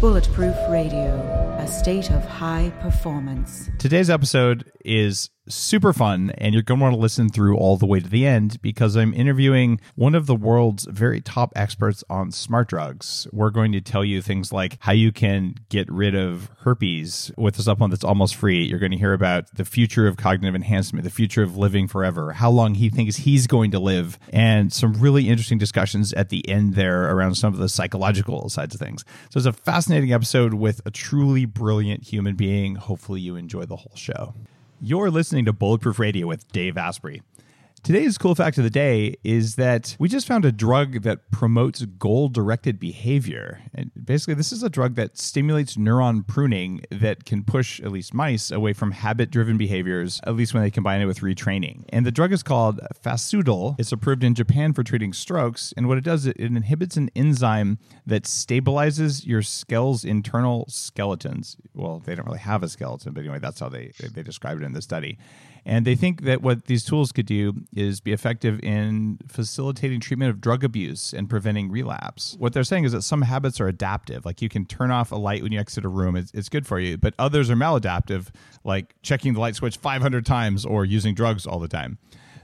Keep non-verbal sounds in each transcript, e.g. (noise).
Bulletproof Radio, a state of high performance. Today's episode is super fun, and you're going to want to listen through all the way to the end because I'm interviewing one of the world's very top experts on smart drugs. We're going to tell you things like how you can get rid of herpes with a supplement that's almost free. You're going to hear about the future of cognitive enhancement, the future of living forever, how long he thinks he's going to live, and some really interesting discussions at the end there around some of the psychological sides of things. So it's a fascinating episode with a truly brilliant human being. Hopefully, you enjoy the whole show. You're listening to Bulletproof Radio with Dave Asprey. Today's cool fact of the day is that we just found a drug that promotes goal directed behavior. And basically, this is a drug that stimulates neuron pruning that can push at least mice away from habit driven behaviors, at least when they combine it with retraining. And the drug is called Fasudil. It's approved in Japan for treating strokes. And what it does, is it inhibits an enzyme that stabilizes your skull's internal skeletons. Well, they don't really have a skeleton, but anyway, that's how they, they describe it in the study. And they think that what these tools could do is be effective in facilitating treatment of drug abuse and preventing relapse. What they're saying is that some habits are adaptive, like you can turn off a light when you exit a room, it's, it's good for you, but others are maladaptive, like checking the light switch 500 times or using drugs all the time.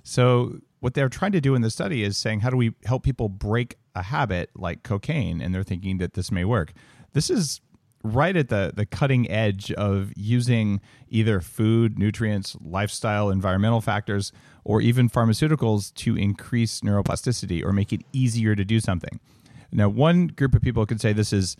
So, what they're trying to do in the study is saying, how do we help people break a habit like cocaine? And they're thinking that this may work. This is right at the the cutting edge of using either food, nutrients, lifestyle, environmental factors, or even pharmaceuticals to increase neuroplasticity or make it easier to do something. Now, one group of people could say this is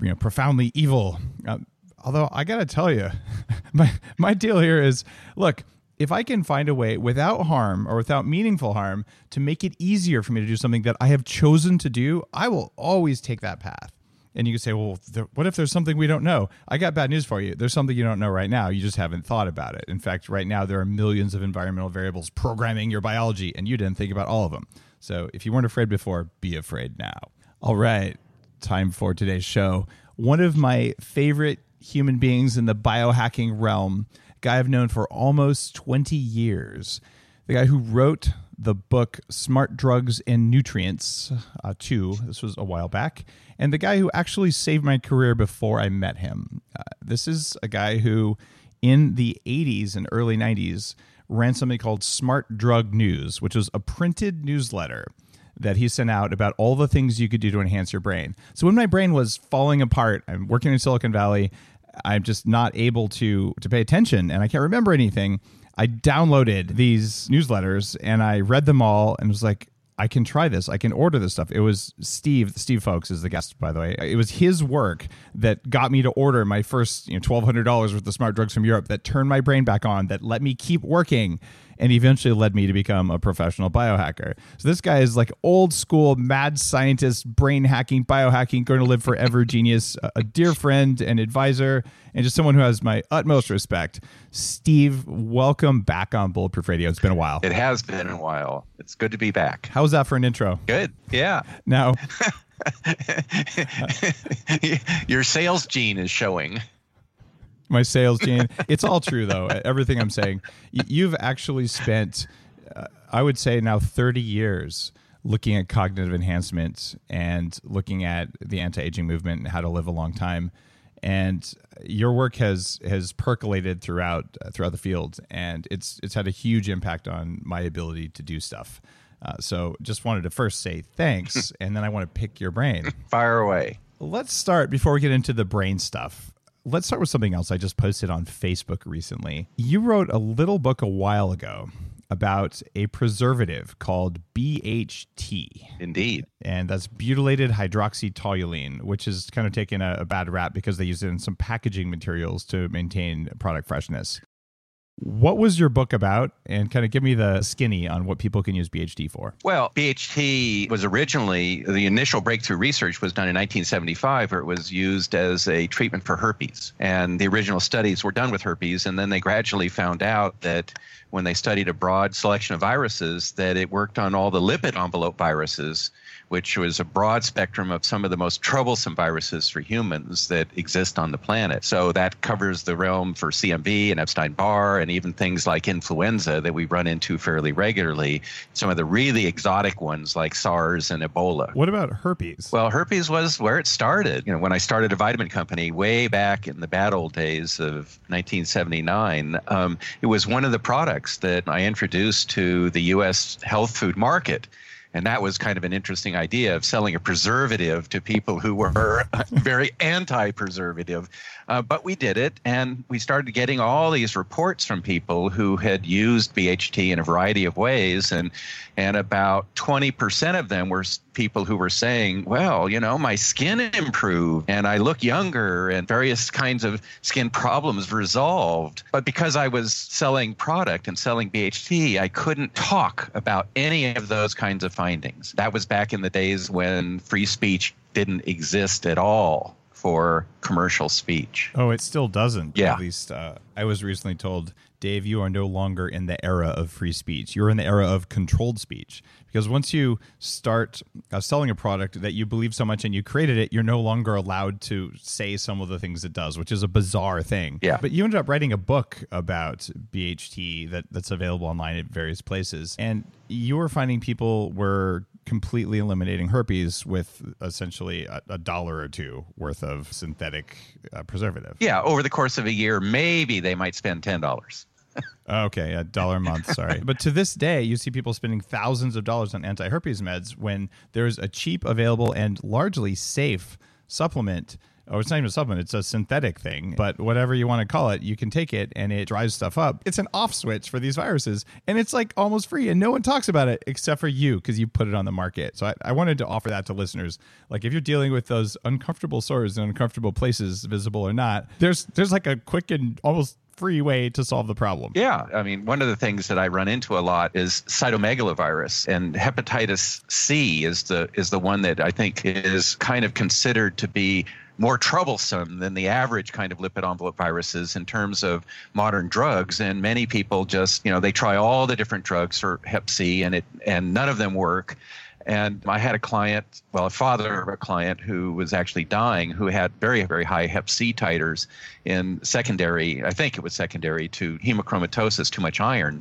you know profoundly evil. Uh, although I got to tell you, (laughs) my my deal here is look, if I can find a way without harm or without meaningful harm to make it easier for me to do something that I have chosen to do, I will always take that path. And you can say, well, there, what if there's something we don't know? I got bad news for you. There's something you don't know right now. You just haven't thought about it. In fact, right now, there are millions of environmental variables programming your biology, and you didn't think about all of them. So if you weren't afraid before, be afraid now. All right, time for today's show. One of my favorite human beings in the biohacking realm, guy I've known for almost 20 years, the guy who wrote the book Smart Drugs and Nutrients, uh, two. This was a while back. And the guy who actually saved my career before I met him. Uh, this is a guy who, in the 80s and early 90s, ran something called Smart Drug News, which was a printed newsletter that he sent out about all the things you could do to enhance your brain. So when my brain was falling apart, I'm working in Silicon Valley, I'm just not able to to pay attention and I can't remember anything. I downloaded these newsletters and I read them all and was like, I can try this. I can order this stuff. It was Steve. Steve Fowkes is the guest, by the way. It was his work that got me to order my first, you know, twelve hundred dollars worth of smart drugs from Europe. That turned my brain back on. That let me keep working and eventually led me to become a professional biohacker. So this guy is like old school mad scientist, brain hacking, biohacking, going to live forever (laughs) genius, a dear friend and advisor, and just someone who has my utmost respect. Steve, welcome back on Bulletproof Radio. It's been a while. It has been a while. It's good to be back. How was that for an intro? Good. Yeah. Now, (laughs) your sales gene is showing my sales gene. it's all true though. Everything I'm saying. You've actually spent, uh, I would say now 30 years looking at cognitive enhancement and looking at the anti-aging movement and how to live a long time. And your work has has percolated throughout uh, throughout the field, and it's it's had a huge impact on my ability to do stuff. Uh, so, just wanted to first say thanks, (laughs) and then I want to pick your brain. Fire away. Let's start before we get into the brain stuff let's start with something else I just posted on Facebook recently. You wrote a little book a while ago about a preservative called BHT. Indeed. And that's butylated hydroxytoluene, which is kind of taken a, a, bad rap because they use it in some packaging materials to maintain product freshness. What was your book about? And kind of give me the skinny on what people can use BHT for. Well, BHT was originally, the initial breakthrough research was done in 1975, where it was used as a treatment for herpes. And the original studies were done with herpes. And then they gradually found out that when they studied a broad selection of viruses that it worked on all the lipid envelope viruses which was a broad spectrum of some of the most troublesome viruses for humans that exist on the planet. So that covers the realm for CMV and Epstein Barr and even things like influenza that we run into fairly regularly. Some of the really exotic ones like SARS and Ebola. What about herpes? Well, herpes was where it started. You know, when I started a vitamin company way back in the bad old days of 1979, um, it was one of the products that I introduced to the U.S. health food market. And that was kind of an interesting idea of selling a preservative to people who were (laughs) very anti preservative. Uh, but we did it, and we started getting all these reports from people who had used BHT in a variety of ways. And, and about 20% of them were people who were saying, well, you know, my skin improved and I look younger and various kinds of skin problems resolved. But because I was selling product and selling BHT, I couldn't talk about any of those kinds of findings. That was back in the days when free speech didn't exist at all for commercial speech. Oh, it still doesn't. Yeah. At least uh, I was recently told, Dave, you are no longer in the era of free speech. You're in the era of controlled speech. Because once you start uh, selling a product that you believe so much and you created it, you're no longer allowed to say some of the things it does, which is a bizarre thing. Yeah. But you ended up writing a book about BHT that, that's available online at various places. And you were finding people were completely eliminating herpes with essentially a, a dollar or two worth of synthetic uh, preservative. Yeah, over the course of a year, maybe they might spend $10. (laughs) Okay, a dollar a month. Sorry, (laughs) but to this day, you see people spending thousands of dollars on anti-herpes meds when there's a cheap, available, and largely safe supplement. Or it's not even a supplement; it's a synthetic thing. But whatever you want to call it, you can take it, and it drives stuff up. It's an off switch for these viruses, and it's like almost free, and no one talks about it except for you because you put it on the market. So I, I wanted to offer that to listeners. Like if you're dealing with those uncomfortable sores and uncomfortable places, visible or not, there's there's like a quick and almost free way to solve the problem. Yeah, I mean, one of the things that I run into a lot is cytomegalovirus, and hepatitis C is the is the one that I think is kind of considered to be more troublesome than the average kind of lipid envelope viruses in terms of modern drugs and many people just you know they try all the different drugs for hep c and it and none of them work and I had a client, well, a father of a client who was actually dying, who had very, very high Hep C titers in secondary, I think it was secondary to hemochromatosis, too much iron.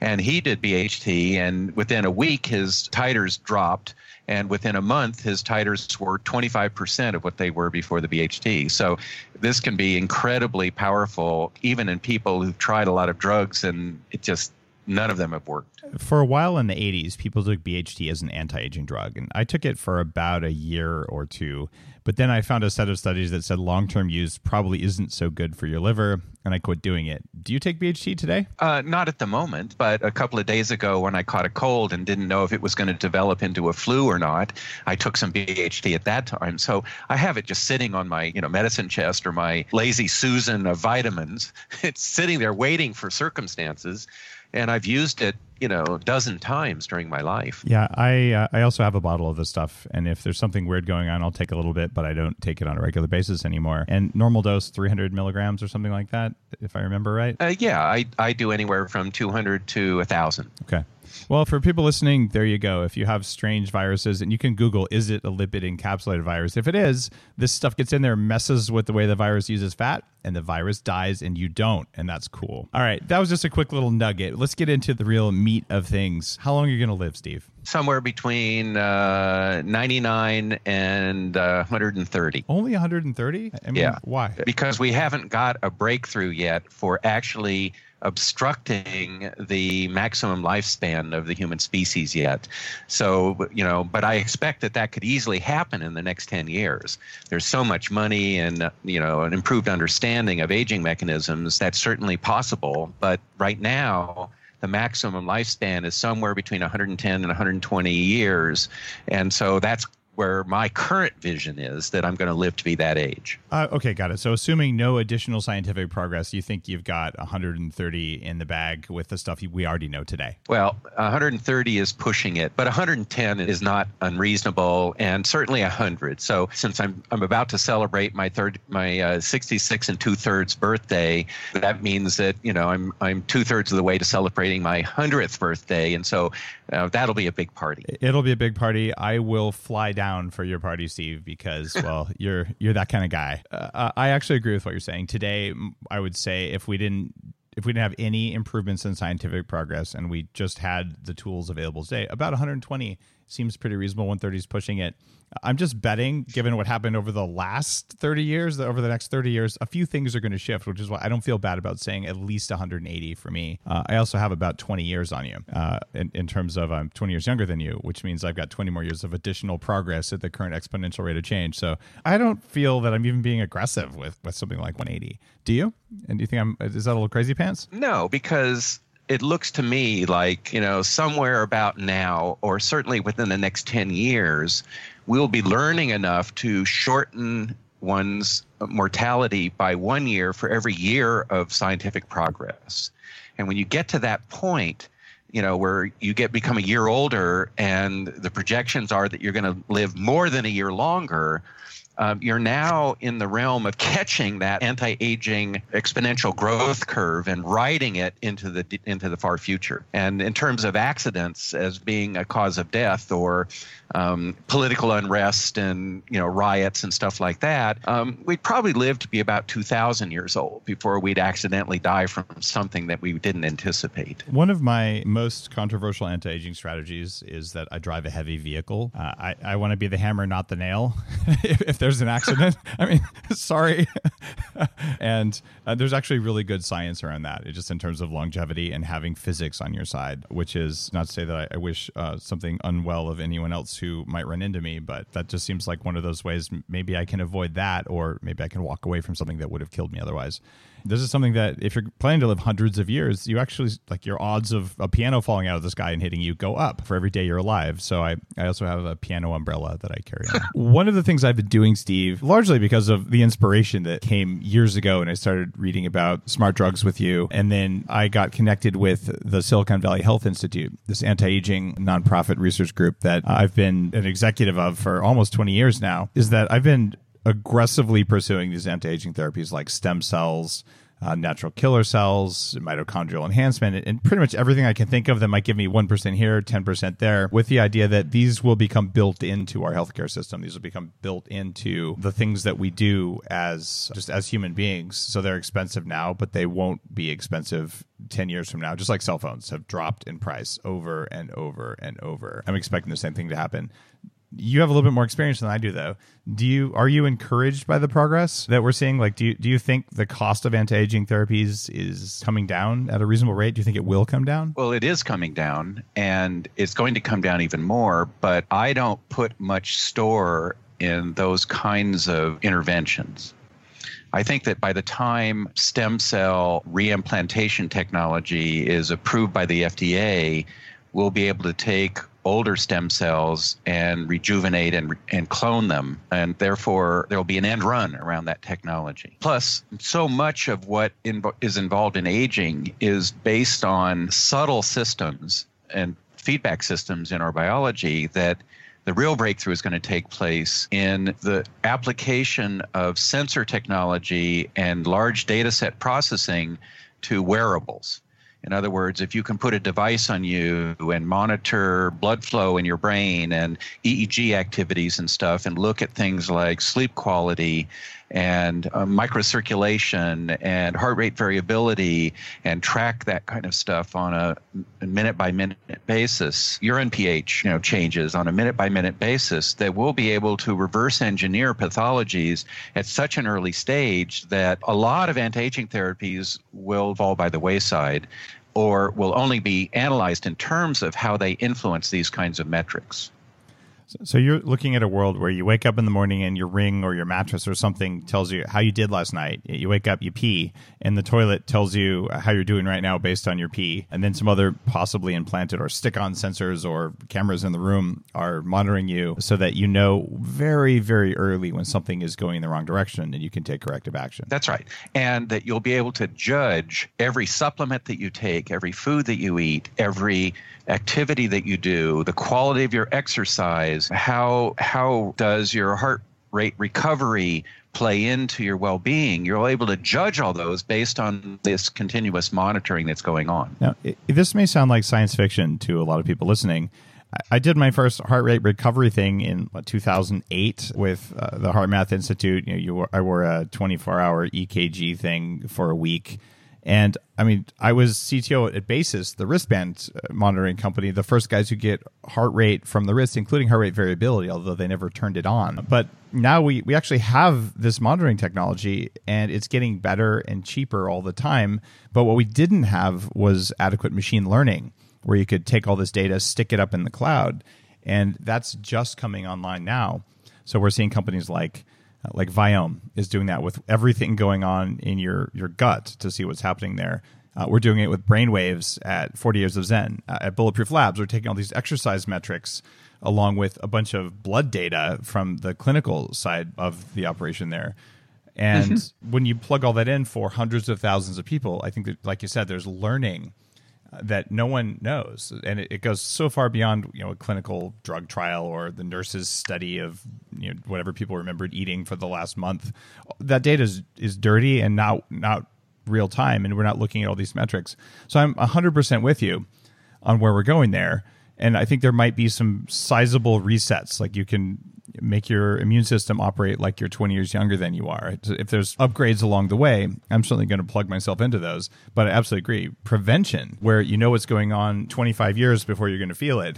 And he did BHT, and within a week, his titers dropped. And within a month, his titers were 25% of what they were before the BHT. So this can be incredibly powerful, even in people who've tried a lot of drugs and it just none of them have worked. For a while in the 80s, people took BHT as an anti aging drug, and I took it for about a year or two. But then I found a set of studies that said long term use probably isn't so good for your liver, and I quit doing it. Do you take BHT today? Uh, not at the moment, but a couple of days ago when I caught a cold and didn't know if it was going to develop into a flu or not, I took some BHT at that time. So I have it just sitting on my you know medicine chest or my lazy Susan of vitamins. (laughs) It's sitting there waiting for circumstances and I've used it, you know, a dozen times during my life. Yeah, I uh, I also have a bottle of this stuff, and if there's something weird going on, I'll take a little bit, but I don't take it on a regular basis anymore. And normal dose, 300 milligrams or something like that, if I remember right. Uh, yeah, I I do anywhere from 200 to a thousand. Okay. Well, for people listening, there you go. If you have strange viruses, and you can Google, is it a lipid encapsulated virus? If it is, this stuff gets in there, messes with the way the virus uses fat, and the virus dies, and you don't. And that's cool. All right. That was just a quick little nugget. Let's get into the real meat of things. How long are you going to live, Steve? Somewhere between uh, 99 and uh, 130. Only 130? I mean, Yeah. Why? Because we haven't got a breakthrough yet for actually obstructing the maximum lifespan of the human species yet. So, you know, but I expect that that could easily happen in the next 10 years. There's so much money and, you know, an improved understanding of aging mechanisms that's certainly possible. But right now, the maximum lifespan is somewhere between 110 and 120 years. And so that's where my current vision is that I'm going to live to be that age. Uh, okay, got it. So, assuming no additional scientific progress, you think you've got 130 in the bag with the stuff we already know today? Well, 130 is pushing it, but 110 is not unreasonable, and certainly 100. So, since I'm I'm about to celebrate my third my uh, 66 and two thirds birthday, that means that you know I'm I'm two thirds of the way to celebrating my hundredth birthday, and so uh, that'll be a big party. It'll be a big party. I will fly down for your party, Steve, because well, (laughs) you're you're that kind of guy. Uh, I actually agree with what you're saying. Today, I would say if we didn't if we didn't have any improvements in scientific progress and we just had the tools available today, about 120 seems pretty reasonable. 130 is pushing it. I'm just betting, given what happened over the last 30 years, over the next 30 years, a few things are going to shift, which is why I don't feel bad about saying at least 180 for me. Uh, I also have about 20 years on you uh, in, in terms of I'm 20 years younger than you, which means I've got 20 more years of additional progress at the current exponential rate of change. So I don't feel that I'm even being aggressive with, with something like 180. Do you? And do you think I'm, is that a little crazy pants? No, because it looks to me like, you know, somewhere about now, or certainly within the next 10 years, we'll be learning enough to shorten one's mortality by one year for every year of scientific progress. And when you get to that point, you know, where you get become a year older and the projections are that you're going to live more than a year longer, um, you're now in the realm of catching that anti-aging exponential growth curve and riding it into the into the far future. And in terms of accidents as being a cause of death or um, political unrest and you know riots and stuff like that, um, we'd probably live to be about 2,000 years old before we'd accidentally die from something that we didn't anticipate. One of my most controversial anti-aging strategies is that I drive a heavy vehicle. Uh, I, I want to be the hammer, not the nail. (laughs) if, if there's an accident, (laughs) I mean, (laughs) sorry. and uh, there's actually really good science around that, it just in terms of longevity and having physics on your side, which is not to say that I, I wish uh, something unwell of anyone else who might run into me, but that just seems like one of those ways maybe I can avoid that, or maybe I can walk away from something that would have killed me otherwise this is something that if you're planning to live hundreds of years, you actually like your odds of a piano falling out of the sky and hitting you go up for every day you're alive. So I, I also have a piano umbrella that I carry. (laughs) One of the things I've been doing, Steve, largely because of the inspiration that came years ago and I started reading about smart drugs with you. And then I got connected with the Silicon Valley Health Institute, this anti-aging nonprofit research group that I've been an executive of for almost 20 years now, is that I've been aggressively pursuing these anti-aging therapies like stem cells, uh, natural killer cells, mitochondrial enhancement, and pretty much everything I can think of that might give me 1% here, 10% there, with the idea that these will become built into our healthcare system. These will become built into the things that we do as just as human beings. So they're expensive now, but they won't be expensive 10 years from now, just like cell phones have dropped in price over and over and over. I'm expecting the same thing to happen you have a little bit more experience than I do, though. Do you are you encouraged by the progress that we're seeing? Like, do you do you think the cost of anti aging therapies is coming down at a reasonable rate? Do you think it will come down? Well, it is coming down, and it's going to come down even more. But I don't put much store in those kinds of interventions. I think that by the time stem cell reimplantation technology is approved by the FDA, we'll be able to take older stem cells and rejuvenate and, and clone them. And therefore, there will be an end run around that technology. Plus, so much of what is involved in aging is based on subtle systems and feedback systems in our biology that the real breakthrough is going to take place in the application of sensor technology and large data set processing to wearables. In other words, if you can put a device on you and monitor blood flow in your brain and EEG activities and stuff, and look at things like sleep quality and uh, microcirculation and heart rate variability and track that kind of stuff on a minute by minute basis, urine pH you know changes on a minute by minute basis, that we'll be able to reverse engineer pathologies at such an early stage that a lot of anti-aging therapies will fall by the wayside or will only be analyzed in terms of how they influence these kinds of metrics. So you're looking at a world where you wake up in the morning and your ring or your mattress or something tells you how you did last night. You wake up, you pee, and the toilet tells you how you're doing right now based on your pee. And then some other possibly implanted or stick on sensors or cameras in the room are monitoring you so that you know very, very early when something is going in the wrong direction and you can take corrective action. That's right. And that you'll be able to judge every supplement that you take, every food that you eat, every activity that you do, the quality of your exercise, how how does your heart rate recovery play into your well-being? You're able to judge all those based on this continuous monitoring that's going on. Now it, this may sound like science fiction to a lot of people listening. I did my first heart rate recovery thing in what, 2008 with uh, the HeartMath Institute. You know, you wore, I wore a 24-hour EKG thing for a week, and I mean, I was CTO at Basis, the wristband uh, monitoring company, the first guys who get heart rate from the wrist, including heart rate variability, although they never turned it on. But now we, we actually have this monitoring technology and it's getting better and cheaper all the time. But what we didn't have was adequate machine learning where you could take all this data, stick it up in the cloud. And that's just coming online now. So we're seeing companies like like Viome is doing that with everything going on in your your gut to see what's happening there. Uh, we're doing it with brainwaves at 40 Years of Zen. Uh, at Bulletproof Labs, we're taking all these exercise metrics along with a bunch of blood data from the clinical side of the operation there. And mm-hmm. when you plug all that in for hundreds of thousands of people, I think that, like you said, there's learning that no one knows, and it, it, goes so far beyond you know a clinical drug trial or the nurse's study of you know whatever people remembered eating for the last month. That data is is dirty and not not real time, and we're not looking at all these metrics. So I'm hundred percent with you on where we're going there, and I think there might be some sizable resets. Like you can make your immune system operate like you're 20 years younger than you are. If there's upgrades along the way, I'm certainly going to plug myself into those. But I absolutely agree. Prevention, where you know what's going on 25 years before you're going to feel it.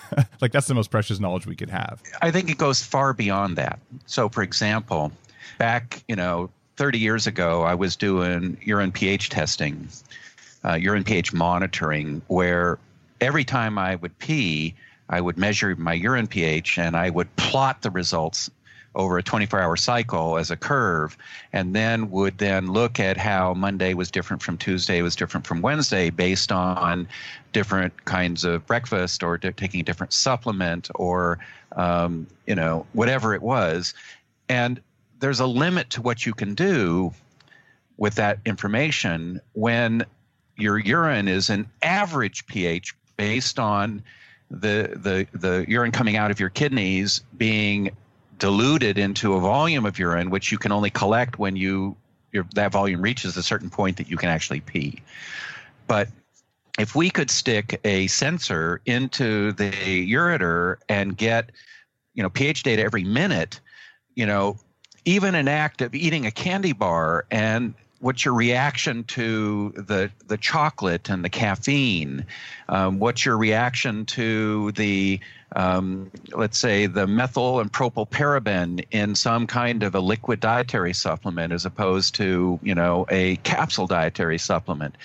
(laughs) like that's the most precious knowledge we could have. I think it goes far beyond that. So, for example, back, you know, 30 years ago, I was doing urine pH testing, uh, urine pH monitoring, where every time I would pee, I would measure my urine pH and I would plot the results over a 24 hour cycle as a curve and then would then look at how monday was different from tuesday was different from wednesday based on different kinds of breakfast or taking a different supplement or um, you know whatever it was. And there's a limit to what you can do with that information when your urine is an average ph based on the the the urine coming out of your kidneys being diluted into a volume of urine which you can only collect when you your, that volume reaches a certain point that you can actually pee. But if we could stick a sensor into the ureter and get you know pH data every minute you know even an act of eating a candy bar and what's your reaction to the the chocolate and the caffeine? Um, what's your reaction to the um, let's say the methyl and propylparaben in some kind of a liquid dietary supplement as opposed to you know a capsule dietary supplement?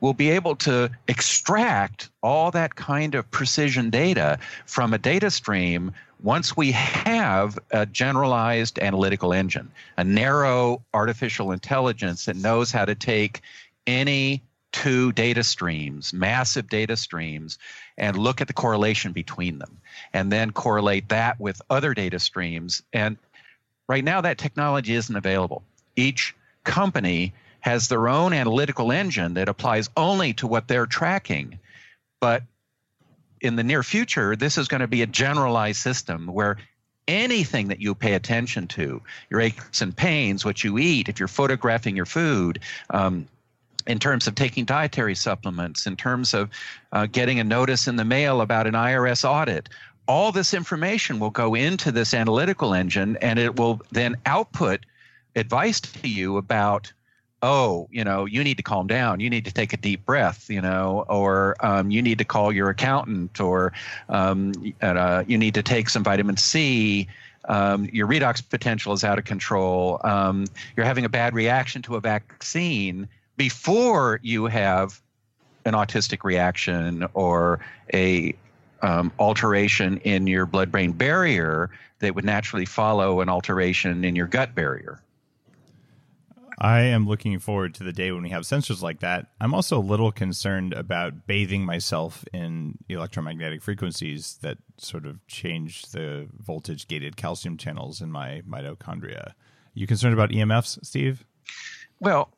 We'll be able to extract all that kind of precision data from a data stream once we have a generalized analytical engine, a narrow artificial intelligence that knows how to take any two data streams, massive data streams, and look at the correlation between them, and then correlate that with other data streams. And right now, that technology isn't available. Each company has their own analytical engine that applies only to what they're tracking. But in the near future, this is going to be a generalized system where anything that you pay attention to, your aches and pains, what you eat, if you're photographing your food, um, in terms of taking dietary supplements, in terms of uh, getting a notice in the mail about an IRS audit, all this information will go into this analytical engine and it will then output advice to you about oh, you know, you need to calm down. You need to take a deep breath, you know, or um, you need to call your accountant, or um, uh, you need to take some vitamin C. Um, your redox potential is out of control. Um, you're having a bad reaction to a vaccine before you have an autistic reaction or a um, alteration in your blood brain barrier that would naturally follow an alteration in your gut barrier. I am looking forward to the day when we have sensors like that. I'm also a little concerned about bathing myself in electromagnetic frequencies that sort of change the voltage gated calcium channels in my mitochondria. You concerned about EMFs, Steve? Well,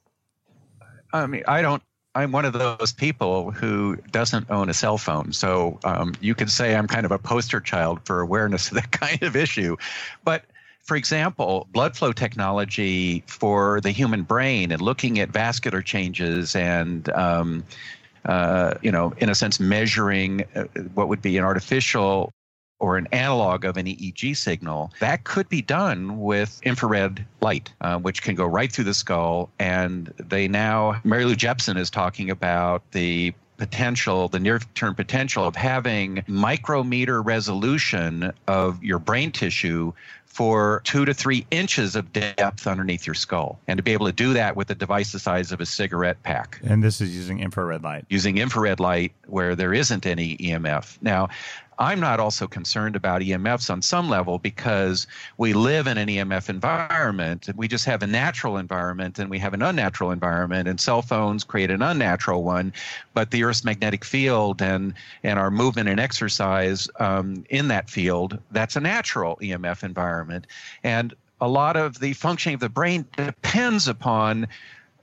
I mean, I don't. I'm one of those people who doesn't own a cell phone, so um, you could say I'm kind of a poster child for awareness of that (laughs) kind of issue. But for example, blood flow technology for the human brain and looking at vascular changes and um, uh, you know, in a sense, measuring uh, what would be an artificial or an analog of an EEG signal, that could be done with infrared light, uh, which can go right through the skull. And they now, Mary Lou Jepsen is talking about the potential, the near term potential of having micrometer resolution of your brain tissue for two to three inches of depth underneath your skull. And to be able to do that with a device the size of a cigarette pack. And this is using infrared light. Using infrared light where there isn't any EMF. Now, I'm not also concerned about EMFs on some level because we live in an EMF environment we just have a natural environment and we have an unnatural environment and cell phones create an unnatural one. But the Earth's magnetic field and, and our movement and exercise um, in that field, that's a natural EMF environment. And a lot of the functioning of the brain depends upon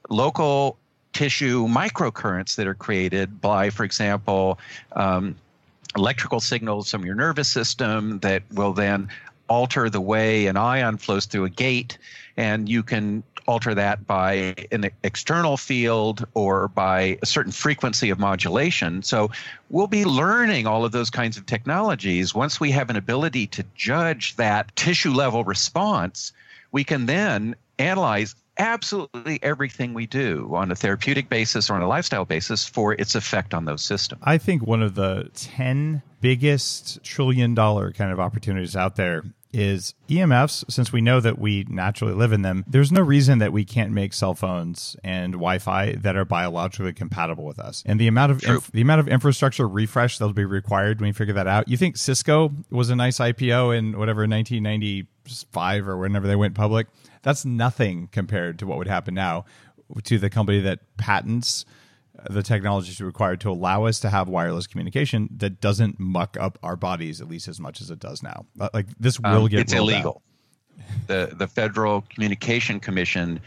local tissue microcurrents that are created by, for example, um, electrical signals from your nervous system that will then alter the way an ion flows through a gate and you can alter that by an external field or by a certain frequency of modulation. So we'll be learning all of those kinds of technologies. Once we have an ability to judge that tissue level response, we can then analyze absolutely everything we do on a therapeutic basis or on a lifestyle basis for its effect on those systems. I think one of the 10 biggest trillion dollar kind of opportunities out there is EMFs, since we know that we naturally live in them, there's no reason that we can't make cell phones and Wi-Fi that are biologically compatible with us. And the amount of inf- the amount of infrastructure refresh that'll be required when we figure that out. You think Cisco was a nice IPO in whatever 1995 or whenever they went public? That's nothing compared to what would happen now to the company that patents the technology required to allow us to have wireless communication that doesn't muck up our bodies at least as much as it does now. Uh, like this will um, get it's illegal. the the Federal Communication Commission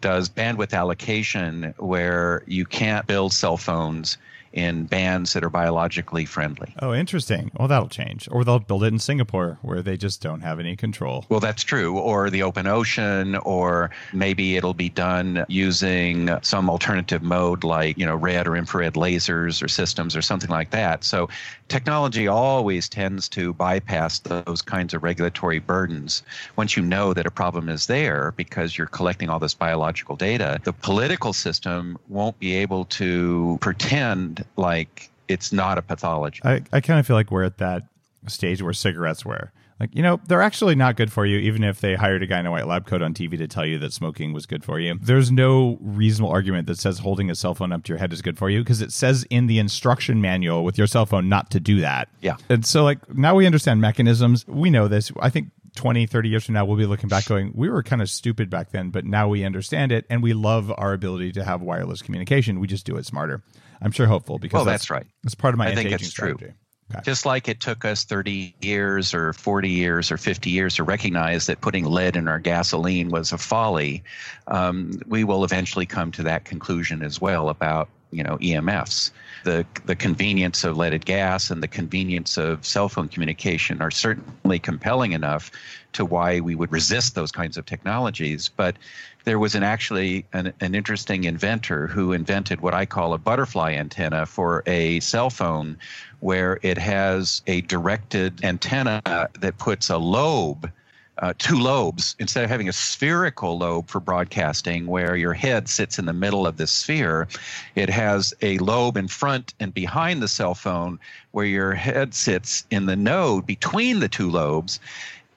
does bandwidth allocation where you can't build cell phones in bands that are biologically friendly. Oh, interesting. Well, that'll change. Or they'll build it in Singapore where they just don't have any control. Well, that's true. Or the open ocean, or maybe it'll be done using some alternative mode like, you know, red or infrared lasers or systems or something like that. So technology always tends to bypass those kinds of regulatory burdens. Once you know that a problem is there because you're collecting all this biological data, the political system won't be able to pretend like it's not a pathology. I, I kind of feel like we're at that stage where cigarettes were. Like, you know, they're actually not good for you, even if they hired a guy in a white lab coat on TV to tell you that smoking was good for you. There's no reasonable argument that says holding a cell phone up to your head is good for you because it says in the instruction manual with your cell phone not to do that. Yeah. And so, like, now we understand mechanisms. We know this. I think 20, 30 years from now, we'll be looking back going, we were kind of stupid back then, but now we understand it and we love our ability to have wireless communication. We just do it smarter. I'm sure hopeful because well, that's, that's right. That's part of my I think it's strategy. true. Okay. Just like it took us 30 years or 40 years or 50 years to recognize that putting lead in our gasoline was a folly, um, we will eventually come to that conclusion as well about you know EMFs. The the convenience of leaded gas and the convenience of cell phone communication are certainly compelling enough to why we would resist those kinds of technologies. But there was an actually an, an interesting inventor who invented what I call a butterfly antenna for a cell phone where it has a directed antenna that puts a lobe uh, two lobes instead of having a spherical lobe for broadcasting where your head sits in the middle of the sphere it has a lobe in front and behind the cell phone where your head sits in the node between the two lobes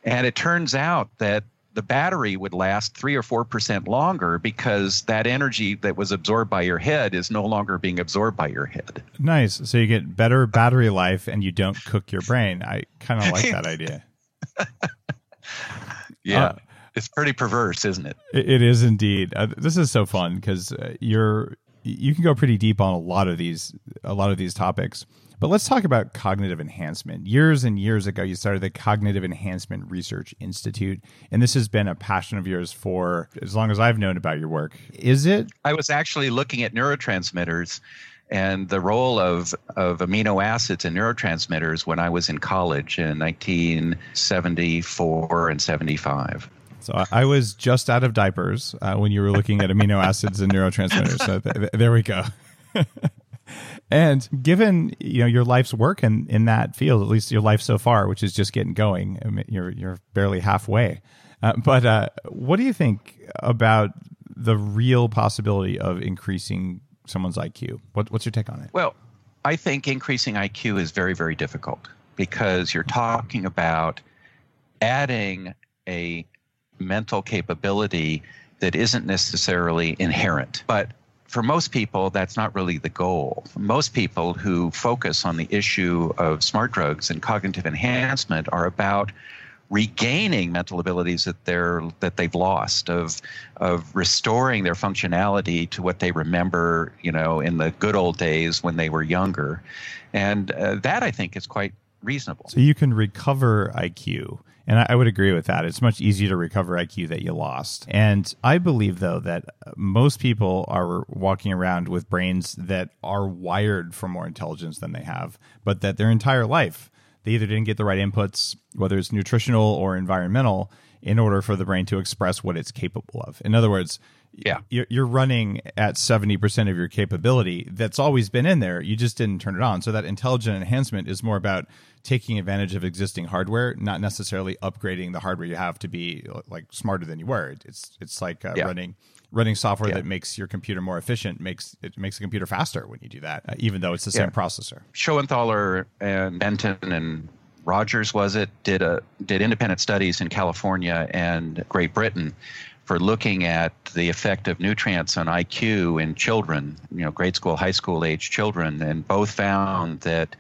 and it turns out that the battery would last three or four percent longer because that energy that was absorbed by your head is no longer being absorbed by your head. Nice. So you get better battery life and you don't cook your brain. I kind of like that (laughs) idea. yeah. Uh, it's pretty perverse, isn't it? It is indeed. Uh, this is so fun because uh, you're you can go pretty deep on a lot of these a lot of these topics. But let's talk about cognitive enhancement. Years and years ago, you started the Cognitive Enhancement Research Institute, and this has been a passion of yours for as long as I've known about your work. Is it? I was actually looking at neurotransmitters and the role of, of amino acids and neurotransmitters when I was in college in 1974 and 75. So I was just out of diapers uh, when you were looking at amino acids and neurotransmitters. So th- th- there we go. (laughs) and given you know your life's work in, in that field, at least your life so far, which is just getting going, I mean, you're you're barely halfway. Uh, but uh, what do you think about the real possibility of increasing someone's IQ? What, what's your take on it? Well, I think increasing IQ is very very difficult because you're talking about adding a mental capability that isn't necessarily inherent. But for most people, that's not really the goal. Most people who focus on the issue of smart drugs and cognitive enhancement are about regaining mental abilities that they're that they've lost of of restoring their functionality to what they remember you know in the good old days when they were younger and uh, that i think is quite reasonable so you can recover iq and I would agree with that. It's much easier to recover IQ that you lost. And I believe, though, that uh, most people are walking around with brains that are wired for more intelligence than they have, but that their entire life, they either didn't get the right inputs, whether it's nutritional or environmental, in order for the brain to express what it's capable of. In other words, yeah you're running at 70% of your capability that's always been in there you just didn't turn it on so that intelligent enhancement is more about taking advantage of existing hardware not necessarily upgrading the hardware you have to be like smarter than you were it's it's like uh, yeah. running running software yeah. that makes your computer more efficient makes it makes the computer faster when you do that uh, even though it's the yeah. same processor schoenthaler and benton and rogers was it did a did independent studies in california and great britain for looking at the effect of nutrients on IQ in children, you know, grade school, high school age children, and both found that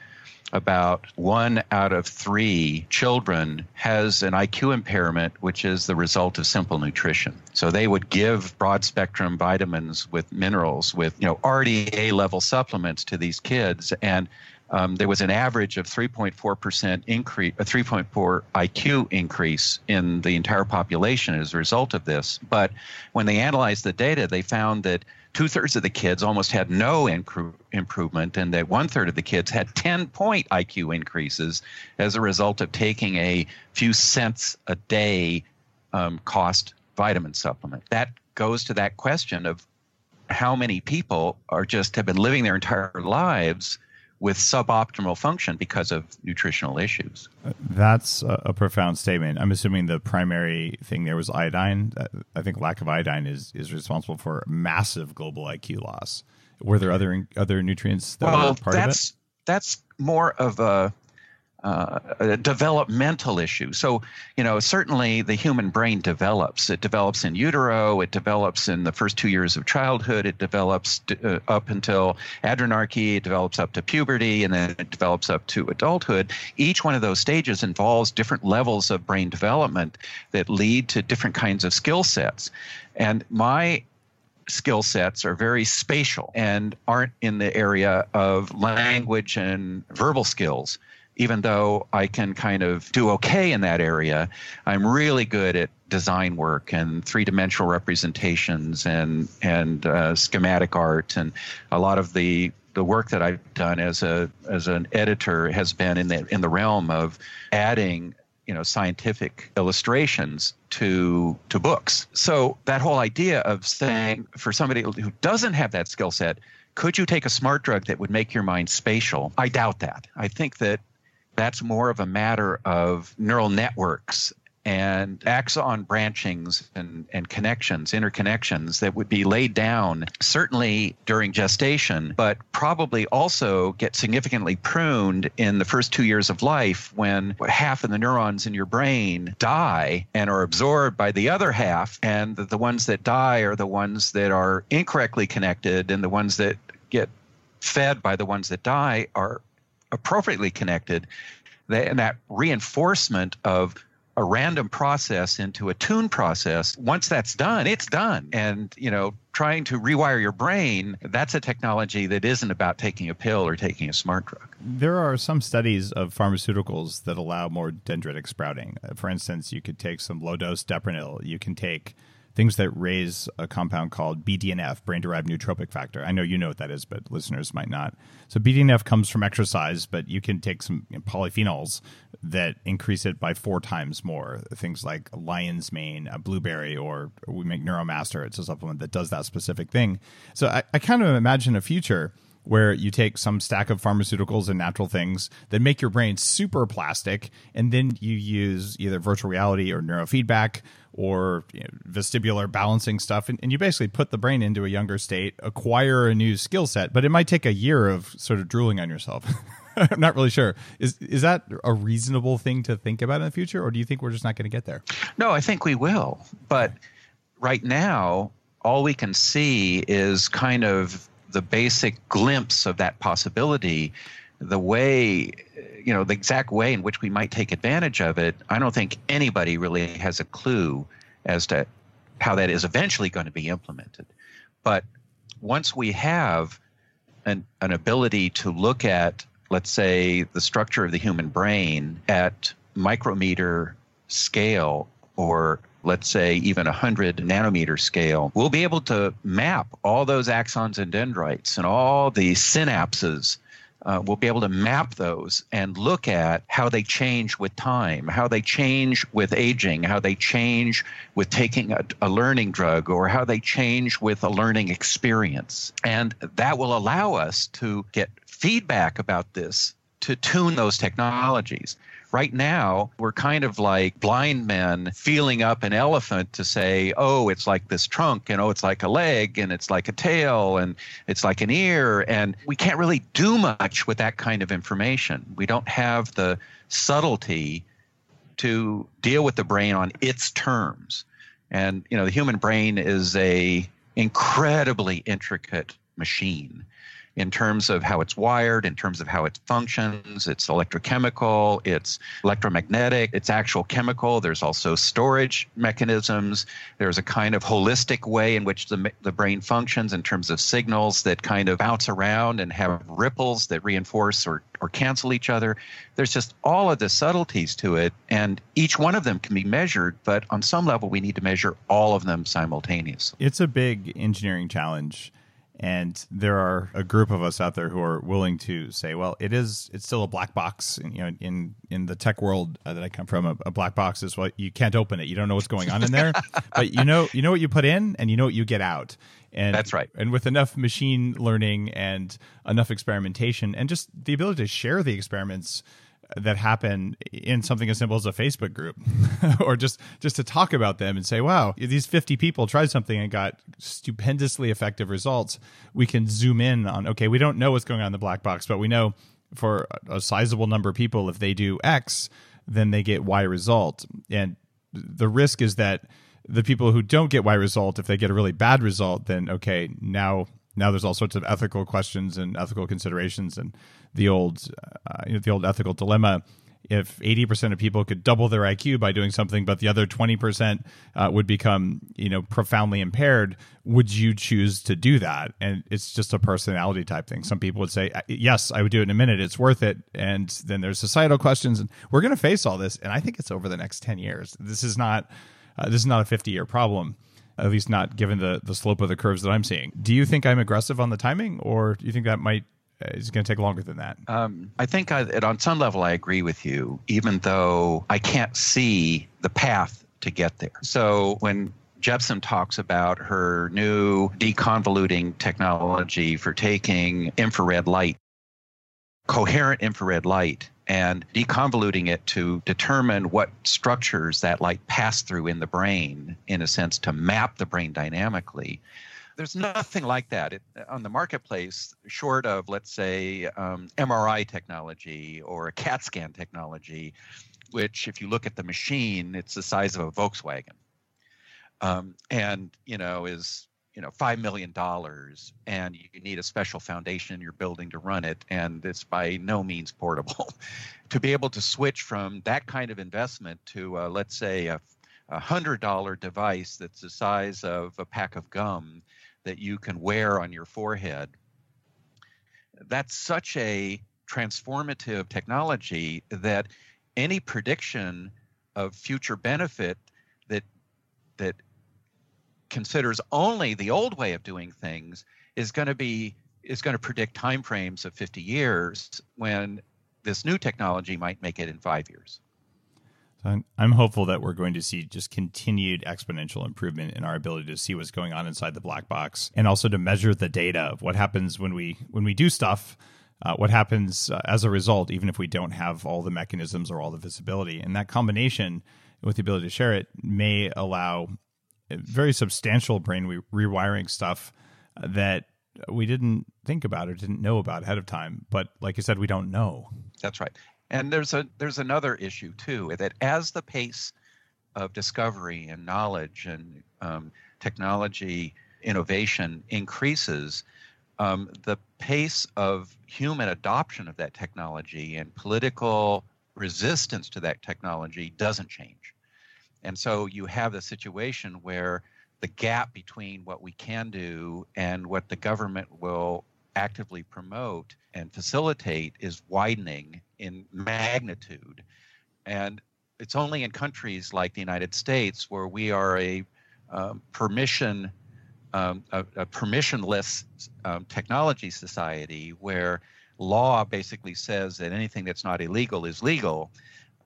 about one out of three children has an IQ impairment, which is the result of simple nutrition. So they would give broad spectrum vitamins with minerals, with you know RDA level supplements to these kids, and um, there was an average of 3.4% increase, a 3.4 IQ increase in the entire population as a result of this. But when they analyzed the data, they found that two thirds of the kids almost had no incru- improvement, and that one third of the kids had 10 point IQ increases as a result of taking a few cents a day um, cost vitamin supplement. That goes to that question of how many people are just have been living their entire lives with suboptimal function because of nutritional issues. That's a, profound statement. I'm assuming the primary thing there was iodine. I think lack of iodine is is responsible for massive global IQ loss. Were there other other nutrients that well, were part that's, of it? That's more of a uh, developmental issue. So, you know, certainly the human brain develops. It develops in utero, it develops in the first two years of childhood, it develops uh, up until adrenarche, it develops up to puberty, and then it develops up to adulthood. Each one of those stages involves different levels of brain development that lead to different kinds of skill sets. And my skill sets are very spatial and aren't in the area of language and verbal skills even though I can kind of do okay in that area, I'm really good at design work and three-dimensional representations and and uh, schematic art and a lot of the the work that I've done as a as an editor has been in the in the realm of adding you know scientific illustrations to to books. So that whole idea of saying for somebody who doesn't have that skill set, could you take a smart drug that would make your mind spatial? I doubt that. I think that that's more of a matter of neural networks and axon branchings and, and connections, interconnections that would be laid down certainly during gestation, but probably also get significantly pruned in the first two years of life when half of the neurons in your brain die and are absorbed by the other half. And the, the ones that die are the ones that are incorrectly connected, and the ones that get fed by the ones that die are appropriately connected. And that reinforcement of a random process into a tune process once that's done it's done. And you know trying to rewire your brain that's a technology that isn't about taking a pill or taking a smart drug. There are some studies of pharmaceuticals that allow more dendritic sprouting. For instance you could take some low dose deprenyl you can take things that raise a compound called BDNF, brain derived neurotrophic factor. I know you know what that is, but listeners might not. So BDNF comes from exercise, but you can take some polyphenols that increase it by four times more. Things like lion's mane, a blueberry, or we make Neuromaster. It's a supplement that does that specific thing. So I, I kind of imagine a future where you take some stack of pharmaceuticals and natural things that make your brain super plastic, and then you use either virtual reality or neurofeedback or you know, vestibular balancing stuff, and, and, you basically put the brain into a younger state, acquire a new skill set. But it might take a year of sort of drooling on yourself. (laughs) I'm not really sure. Is is that a reasonable thing to think about in the future, or do you think we're just not going to get there? No, I think we will. But right now, all we can see is kind of the basic glimpse of that possibility, the way, you know, the exact way in which we might take advantage of it, I don't think anybody really has a clue as to how that is eventually going to be implemented. But once we have an, an ability to look at, let's say, the structure of the human brain at micrometer scale or let's say even a 100 nanometer scale, we'll be able to map all those axons and dendrites and all the synapses. Uh, we'll be able to map those and look at how they change with time, how they change with aging, how they change with taking a, a learning drug, or how they change with a learning experience. And that will allow us to get feedback about this to tune those technologies. Right now, we're kind of like blind men feeling up an elephant to say, oh, it's like this trunk, and oh, it's like a leg, and it's like a tail, and it's like an ear. And we can't really do much with that kind of information. We don't have the subtlety to deal with the brain on its terms. And, you know, the human brain is a incredibly intricate machine in terms of how it's wired, in terms of how it functions. It's electrochemical, it's electromagnetic, it's actual chemical. There's also storage mechanisms. There's a kind of holistic way in which the, the brain functions in terms of signals that kind of bounce around and have ripples that reinforce or, or cancel each other. There's just all of the subtleties to it, and each one of them can be measured, but on some level, we need to measure all of them simultaneously. It's a big engineering challenge and there are a group of us out there who are willing to say well it is it's still a black box. And, you know in in the tech world uh, that i come from a, a, black box is what you can't open it. You don't know what's going on in there. (laughs) But you know you know what you put in and you know what you get out. And that's right. and with enough machine learning and enough experimentation and just the ability to share the experiments that happen in something as simple as a Facebook group (laughs) or just just to talk about them and say, wow, these 50 people tried something and got stupendously effective results. We can zoom in on, okay, we don't know what's going on in the black box, but we know for a sizable number of people, if they do X, then they get Y result. And the risk is that the people who don't get Y result, if they get a really bad result, then okay, now now there's all sorts of ethical questions and ethical considerations and the old uh, you know, the old ethical dilemma if 80% of people could double their IQ by doing something, but the other 20% uh, would become, you know, profoundly impaired, would you choose to do that? And it's just a personality type thing. Some people would say, yes, I would do it in a minute. It's worth it. And then there's societal questions, and we're going to face all this. And I think it's over the next 10 years. This is not, uh, this is not a 50 year problem at least not given the the slope of the curves that I'm seeing. Do you think I'm aggressive on the timing, or do you think that might is going to take longer than that? Um, I think I, on some level I agree with you, even though I can't see the path to get there. So when Jepsen talks about her new deconvoluting technology for taking infrared light coherent infrared light and deconvoluting it to determine what structures that light passed through in the brain, in a sense, to map the brain dynamically. There's nothing like that it, on the marketplace, short of, let's say, um, MRI technology or a CAT scan technology, which, if you look at the machine, it's the size of a Volkswagen. Um, and, you know, is you know five million dollars and you need a special foundation in your building to run it and it's by no means portable (laughs) to be able to switch from that kind of investment to uh, let's say a, a hundred dollar device that's the size of a pack of gum that you can wear on your forehead that's such a transformative technology that any prediction of future benefit that that considers only the old way of doing things is going to be is going to predict timeframes of 50 years when this new technology might make it in five years. So I'm hopeful that we're going to see just continued exponential improvement in our ability to see what's going on inside the black box, and also to measure the data of what happens when we when we do stuff, uh, what happens uh, as a result, even if we don't have all the mechanisms or all the visibility. And that combination with the ability to share it may allow very substantial brain re- rewiring stuff that we didn't think about or didn't know about ahead of time. But like I said, we don't know. That's right. And there's a there's another issue too that as the pace of discovery and knowledge and um, technology innovation increases, um, the pace of human adoption of that technology and political resistance to that technology doesn't change. And so you have the situation where the gap between what we can do and what the government will actively promote and facilitate is widening in magnitude. And it's only in countries like the United States where we are a um, permission, um, a, a, permissionless um, technology society where law basically says that anything that's not illegal is legal,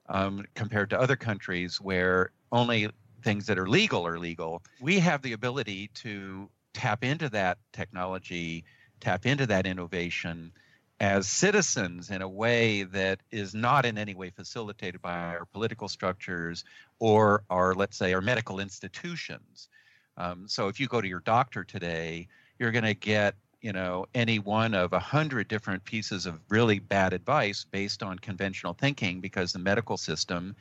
um, compared to other countries where only things that are legal are legal. We have the ability to tap into that technology, tap into that innovation as citizens in a way that is not in any way facilitated by our political structures or our, let's say, our medical institutions. Um, so if you go to your doctor today, you're going to get you know any one of a hundred different pieces of really bad advice based on conventional thinking because the medical system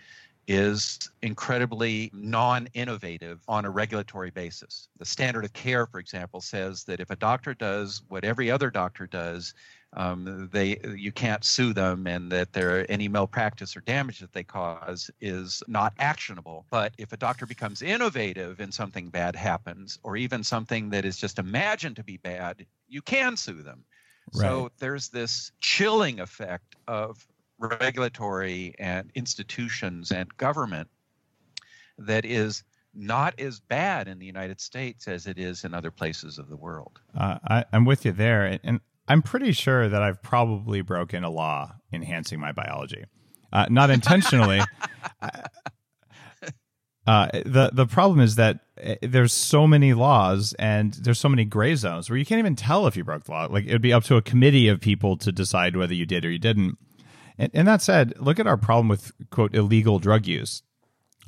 is incredibly non innovative on a regulatory basis. The standard of care, for example, says that if a doctor does what every other doctor does, um, they you can't sue them, and that there any malpractice or damage that they cause is not actionable. But if a doctor becomes innovative and something bad happens, or even something that is just imagined to be bad, you can sue them. Right. So there's this chilling effect of regulatory and institutions and government that is not as bad in the United States as it is in other places of the world. Uh, I, am with you there, and I'm pretty sure that I've probably broken a law enhancing my biology, uh, not (laughs) intentionally. uh, the the problem is that uh, there's so many laws and there's so many gray zones where you can't even tell if you broke the law. Like it'd be up to a committee of people to decide whether you did or you didn't. And, and that said, look at our problem with quote illegal drug use.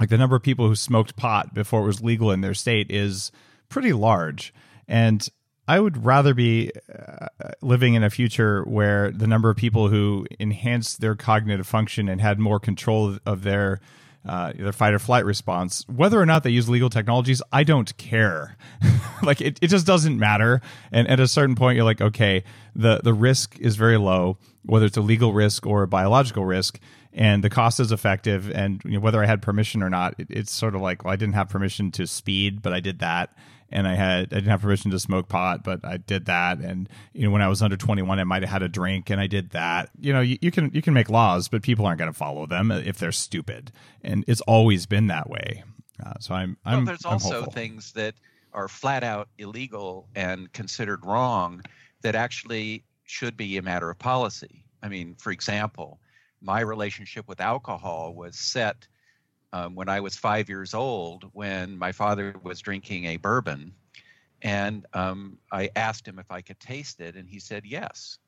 Like the number of people who smoked pot before it was legal in their state is pretty large. And I would rather be uh, living in a future where the number of people who enhanced their cognitive function and had more control of their uh, their fight or flight response. Whether or not they use legal technologies, I don't care. (laughs) like it, it just doesn't matter. And at a certain point, you're like, okay, the the risk is very low, whether it's a legal risk or a biological risk, and the cost is effective. And you know, whether I had permission or not, it, it's sort of like, well, I didn't have permission to speed, but I did that and I had I didn't have permission to smoke pot, but I did that. And you know, when I was under 21, I might have had a drink, and I did that. You know, you, you can you can make laws, but people aren't going to follow them if they're stupid, and it's always been that way. Uh, so I'm I'm. Well, there's I'm also hopeful. things that are flat out illegal and considered wrong that actually should be a matter of policy. I mean, for example, my relationship with alcohol was set um, when I was five years old when my father was drinking a bourbon. And um, I asked him if I could taste it, and he said yes.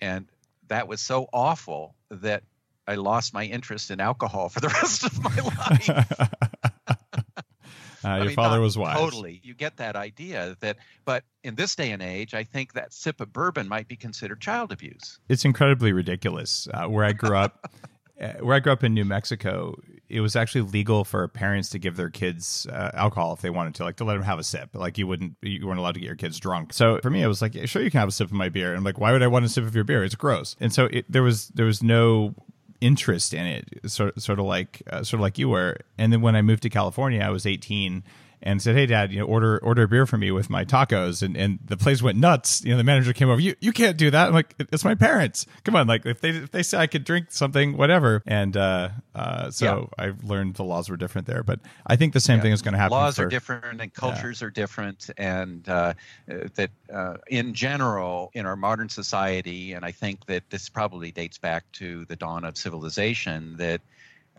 And that was so awful that I lost my interest in alcohol for the (laughs) rest of my life. (laughs) Uh, your mean, father was wise. Totally. You get that idea that, but in this day and age, I think that sip of bourbon might be considered child abuse. It's incredibly ridiculous. Uh, where I grew up, (laughs) where I grew up in New Mexico, it was actually legal for parents to give their kids uh, alcohol if they wanted to, like to let them have a sip. Like you wouldn't, you weren't allowed to get your kids drunk. So for me, it was like, yeah, sure, you can have a sip of my beer. And I'm like, why would I want a sip of your beer? It's gross. And so it, there was there was no interest in it, sort sort of like uh, sort of like you were. And then when I moved to California, I was 18 and said, "Hey, Dad, you know, order order a beer for me with my tacos." And and the place went nuts. You know, the manager came over. You you can't do that. I'm like, it's my parents. Come on, like if they if they say I could drink something, whatever. And uh, uh, so yeah. I learned the laws were different there. But I think the same yeah. thing is going to happen. Laws for, are different and cultures yeah. are different, and uh, that uh, in general in our modern society, and I think that this probably dates back to the dawn of civilization that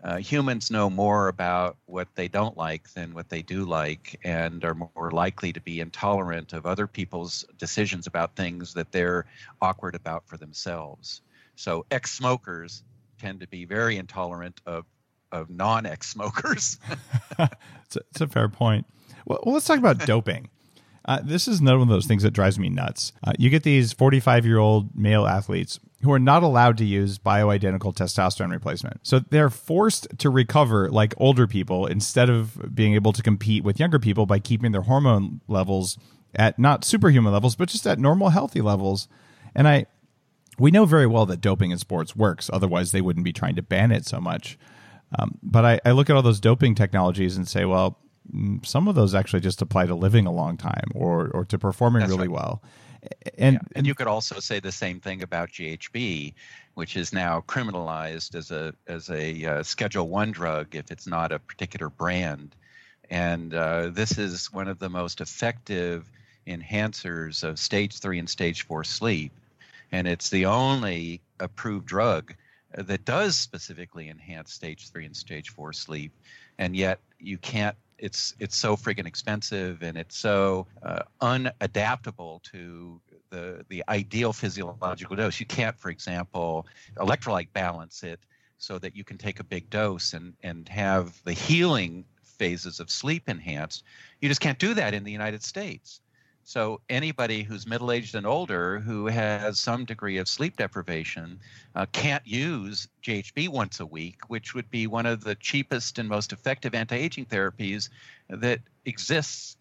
uh, humans know more about what they don't like than what they do like and are more likely to be intolerant of other people's decisions about things that they're awkward about for themselves. So, ex smokers tend to be very intolerant of, of non ex smokers. (laughs) it's, it's, a fair point. Well, well let's talk about (laughs) doping. Uh, this is another one of those things that drives me nuts. Uh, you get these 45 year old male athletes who are not allowed to use bioidentical testosterone replacement. So they're forced to recover like older people instead of being able to compete with younger people by keeping their hormone levels at not superhuman levels, but just at normal, healthy levels. And I, we know very well that doping in sports works. Otherwise, they wouldn't be trying to ban it so much. Um, but I, I look at all those doping technologies and say, well, some of those actually just apply to living a long time or or to performing That's really right. well. And, yeah. and you could also say the same thing about GHB, which is now criminalized as a as a uh, Schedule One drug if it's not a particular brand. And uh, this is one of the most effective enhancers of stage three and stage four sleep, and it's the only approved drug that does specifically enhance stage three and stage four sleep, and yet you can't it's it's so friggin' expensive and it's so uh, unadaptable to the the ideal physiological dose. You can't, for example, electrolyte balance it so that you can take a big dose and and have the healing phases of sleep enhanced. You just can't do that in the United States. So anybody who's middle aged and older who has some degree of sleep deprivation uh, can't use GHB once a week, which would be one of the cheapest and most effective anti aging therapies that exists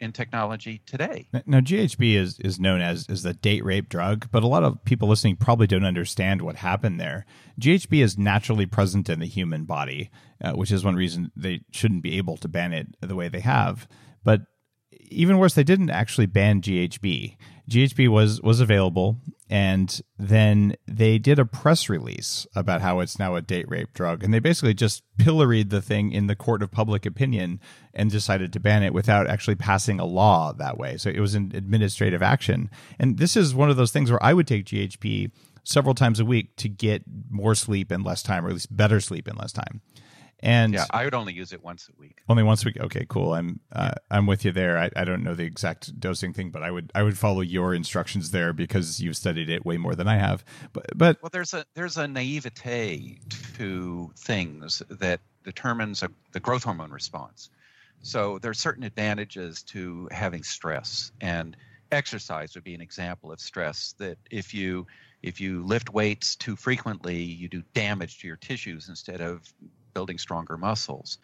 in technology today. Now, GHB is, is known as, as the date rape drug, but a lot of people listening probably don't understand what happened there. GHB is naturally present in the human body, uh, which is one reason they shouldn't be able to ban it the way they have. But even worse, they didn't actually ban GHB. GHB was was available, and then they did a press release about how it's now a date rape drug, and they basically just pilloried the thing in the court of public opinion and decided to ban it without actually passing a law that way. So it was an administrative action, and this is one of those things where I would take GHB several times a week to get more sleep in less time, or at least better sleep in less time. And yeah, I would only use it once a week. Only once a week. Okay, cool. I'm uh, I'm with you there. I, I don't know the exact dosing thing, but I would I would follow your instructions there because you've studied it way more than I have. But but well, there's a there's a naivete to things that determines a, the growth hormone response. So there are certain advantages to having stress, and exercise would be an example of stress. That if you if you lift weights too frequently, you do damage to your tissues instead of building stronger muscles.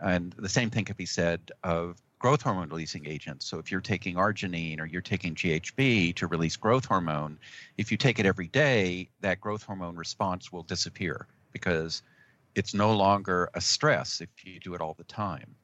And the same thing could be said of growth hormone releasing agents. So if you're taking arginine or you're taking GHB to release growth hormone, if you take it every day, that growth hormone response will disappear because it's no longer a stress if you do it all the time.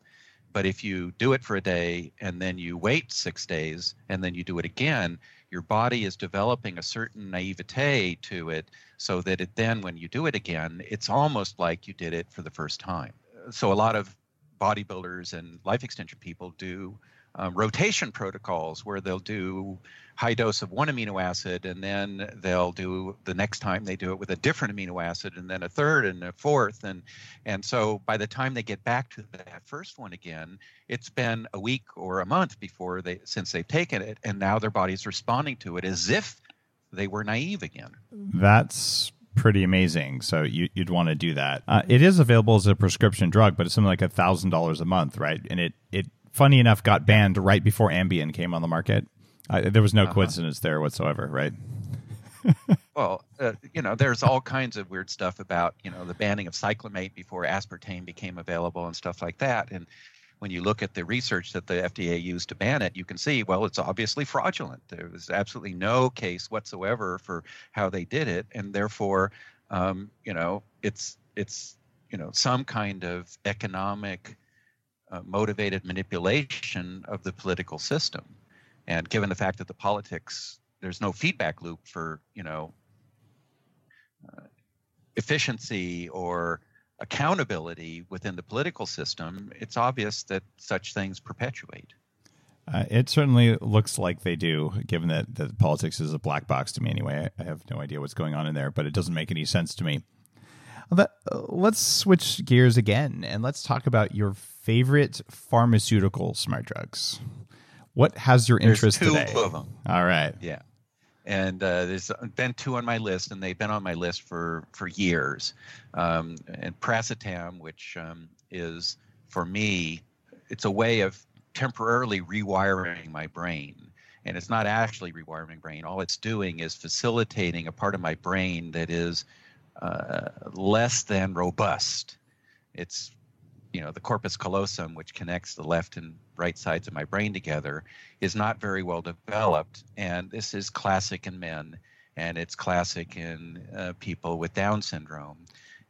But if you do it for a day and then you wait six days and then you do it again, your body is developing a certain naivete to it so that it then, when you do it again, it's almost like you did it for the first time. So a lot of bodybuilders and life extension people do um, rotation protocols where they'll do high dose of one amino acid and then they'll do the next time they do it with a different amino acid and then a third and a fourth and and so by the time they get back to that first one again it's been a week or a month before they since they've taken it and now their body's responding to it as if they were naive again. That's pretty amazing. So you, would want to do that. Uh, it is available as a prescription drug, but it's something like a thousand dollars a month, right? And it it funny enough got banned right before Ambien came on the market. Uh, there was no uh-huh. coincidence there whatsoever, right? (laughs) well, uh, you know, there's all kinds of weird stuff about you know the banning of cyclamate before aspartame became available and stuff like that. And when you look at the research that the FDA used to ban it, you can see, well, it's obviously fraudulent. There was absolutely no case whatsoever for how they did it, and therefore, um, you know, it's it's you know some kind of economic uh, motivated manipulation of the political system. And given the fact that the politics, there's no feedback loop for you know uh, efficiency or accountability within the political system, it's obvious that such things perpetuate. Uh, it certainly looks like they do, given that, that politics is a black box to me anyway. I, I have no idea what's going on in there, but it doesn't make any sense to me. But, uh, let's switch gears again and let's talk about your favorite pharmaceutical smart drugs. What has your interest There's two today? of them. All right. Yeah and uh, there's been two on my list, and they've been on my list for for years. Um, and Piracetam, which um, is for me, it's a way of temporarily rewiring my brain, and it's not actually rewiring my brain. All it's doing is facilitating a part of my brain that is uh, less than robust. It's you know the corpus callosum which connects the left and right sides of my brain together is not very well developed. And this is classic in men and it's classic in uh, people with down syndrome.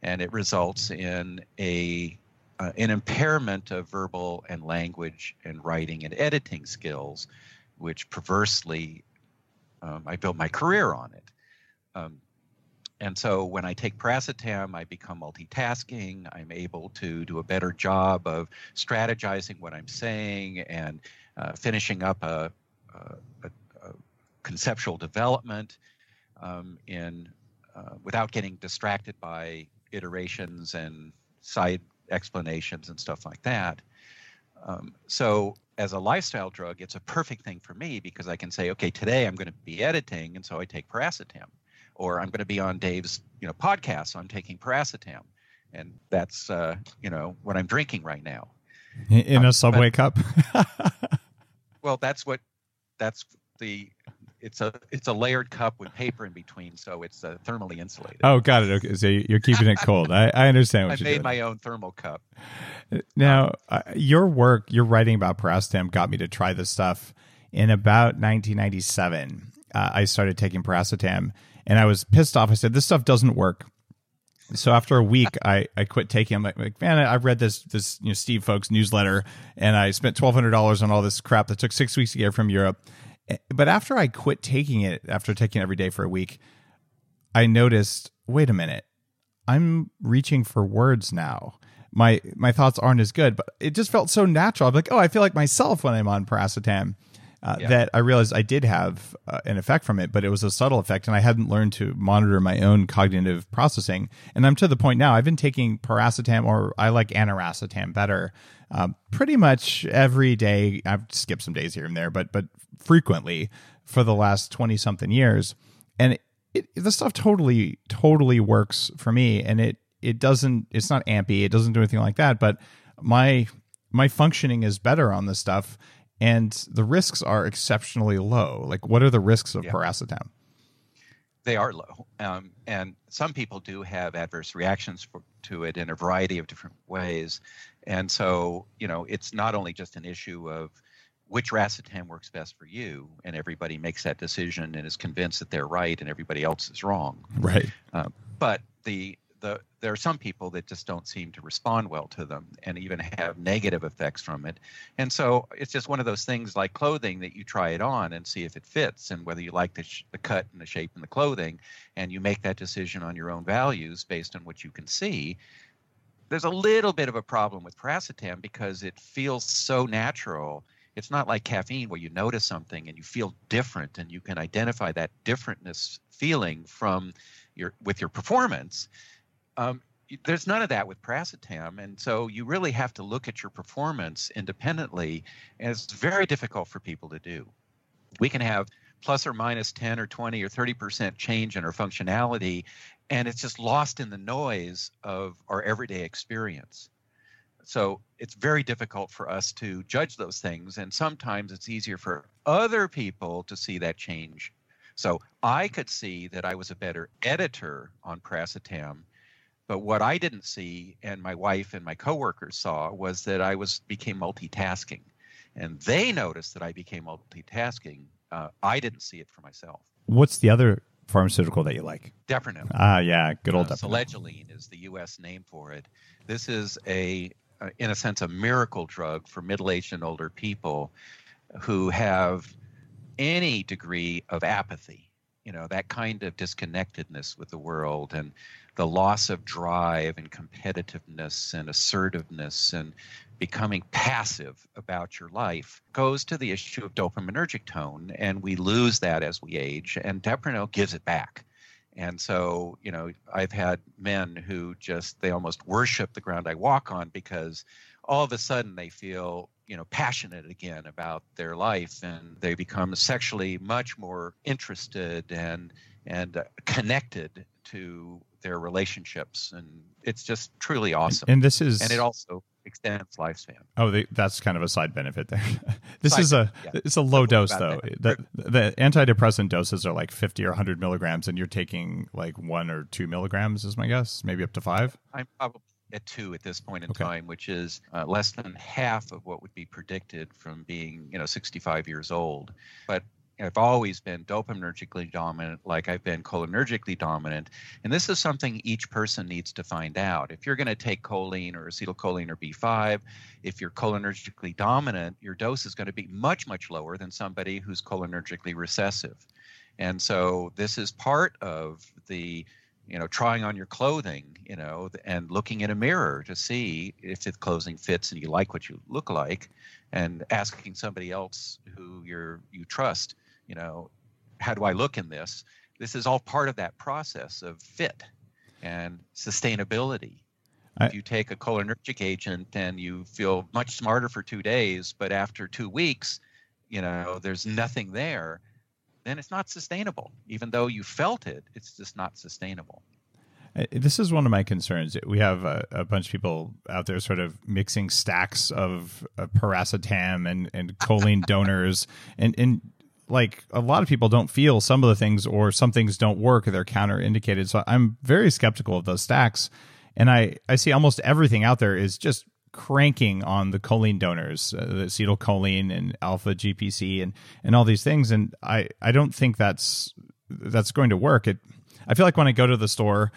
And it results in a uh, an impairment of verbal and language and writing and editing skills which perversely um, i built my career on it. Um, and so when I take piracetam, I become multitasking. I'm able to do a better job of strategizing what I'm saying and uh, finishing up a, a, a, conceptual development um, in uh, without getting distracted by iterations and side explanations and stuff like that. Um, so as a lifestyle drug, it's a perfect thing for me because I can say, okay, today I'm going to be editing, and so I take piracetam or I'm going to be on Dave's you know podcast. So I'm taking piracetam, and that's uh, you know what I'm drinking right now. In a um, subway but, cup. (laughs) well, that's what that's the it's a it's a layered cup with paper in between, so it's uh, thermally insulated. Oh, got it. Okay, so you're keeping it cold. I, I understand. What (laughs) you made doing. my own thermal cup. Now, uh, your work, your writing about piracetam, got me to try this stuff. In about 1997, uh, I started taking piracetam, and I was pissed off. I said, "This stuff doesn't work." So after a week, I, I quit taking. I'm like, like, man, I read this this you know Steve Fowkes newsletter, and I spent twelve hundred dollars on all this crap that took six weeks to get from Europe. Eh, but after I quit taking it, after taking it every day for a week, I noticed, wait a minute, I'm reaching for words now. My my thoughts aren't as good, but it just felt so natural. I'm like, oh, I feel like myself when I'm on piracetam uh, yeah. that I realized I did have uh, an effect from it, but it was a subtle effect, and I hadn't learned to monitor my own cognitive processing. And I'm to the point now. I've been taking piracetam, or I like aniracetam better, uh, pretty much every day. I've skipped some days here and there, but but frequently for the last twenty something years, and it, it, the stuff totally totally works for me, and it it doesn't. It's not ampy. It doesn't do anything like that, but my my functioning is better on this stuff and the risks are exceptionally low. Like, what are the risks of yeah. piracetam? They are low, um, and some people do have adverse reactions for, to it in a variety of different ways. And so, you know, it's not only just an issue of which racetam works best for you, and everybody makes that decision and is convinced that they're right, and everybody else is wrong. Right. Uh, but the the there are some people that just don't seem to respond well to them and even have negative effects from it. And so it's just one of those things like clothing that you try it on and see if it fits and whether you like the, sh- the cut and the shape and the clothing and you make that decision on your own values based on what you can see. There's a little bit of a problem with piracetam because it feels so natural. It's not like caffeine where you notice something and you feel different and you can identify that differentness feeling from your with your performance um, there's none of that with piracetam, and so you really have to look at your performance independently, and it's very difficult for people to do. We can have plus or minus 10 or 20 or 30% change in our functionality, and it's just lost in the noise of our everyday experience. So it's very difficult for us to judge those things, and sometimes it's easier for other people to see that change. So I could see that I was a better editor on Piracetam, but what I didn't see, and my wife and my coworkers saw, was that I was became multitasking, and they noticed that I became multitasking. Uh, I didn't see it for myself. What's the other pharmaceutical that you like? Deprenyl. Ah, yeah, good old uh, Deprenyl. Selegiline is the U.S. name for it. This is a, uh, in a sense, a miracle drug for middle-aged and older people who have any degree of apathy. You know that kind of disconnectedness with the world and the loss of drive and competitiveness and assertiveness and becoming passive about your life goes to the issue of dopaminergic tone and we lose that as we age and deprenyl gives it back. And so you know i've had men who just they almost worship the ground i walk on because all of a sudden they feel you know passionate again about their life and they become sexually much more interested and and connected to their relationships and it's just truly awesome And this is and it also extends lifespan Oh, they, that's kind of a side benefit there. (laughs) this Side is a benefit, it's a low dose though. The, the antidepressant doses are like fifty or hundred milligrams, and you're taking like one or two milligrams, is my guess, maybe up to five. i'm probably at two at this point in Okay. time which is uh, less than half of what would be predicted from being you know 65 years old but I've always been dopaminergically dominant, like I've been cholinergically dominant. And this is something each person needs to find out. If you're going to take choline or acetylcholine or B5, if you're cholinergically dominant, your dose is going to be much, much lower than somebody who's cholinergically recessive. And so this is part of the you know trying on your clothing you know and looking in a mirror to see if the clothing fits and you like what you look like and asking somebody else who you're you trust you know how do i look in this this is all part of that process of fit and sustainability I- if you take a cholinergic agent and you feel much smarter for two days but after two weeks you know there's nothing there then it's not sustainable even though you felt it it's just not sustainable This is one of my concerns. We have a, a bunch of people out there sort of mixing stacks of uh, piracetam and, and choline (laughs) donors. And, and like a lot of people don't feel some of the things or some things don't work or they're counterindicated. So I'm very skeptical of those stacks. And I, I see almost everything out there is just cranking on the choline donors, uh, the acetylcholine and alpha GPC and, and all these things. And I, I don't think that's that's going to work. It I feel like when I go to the store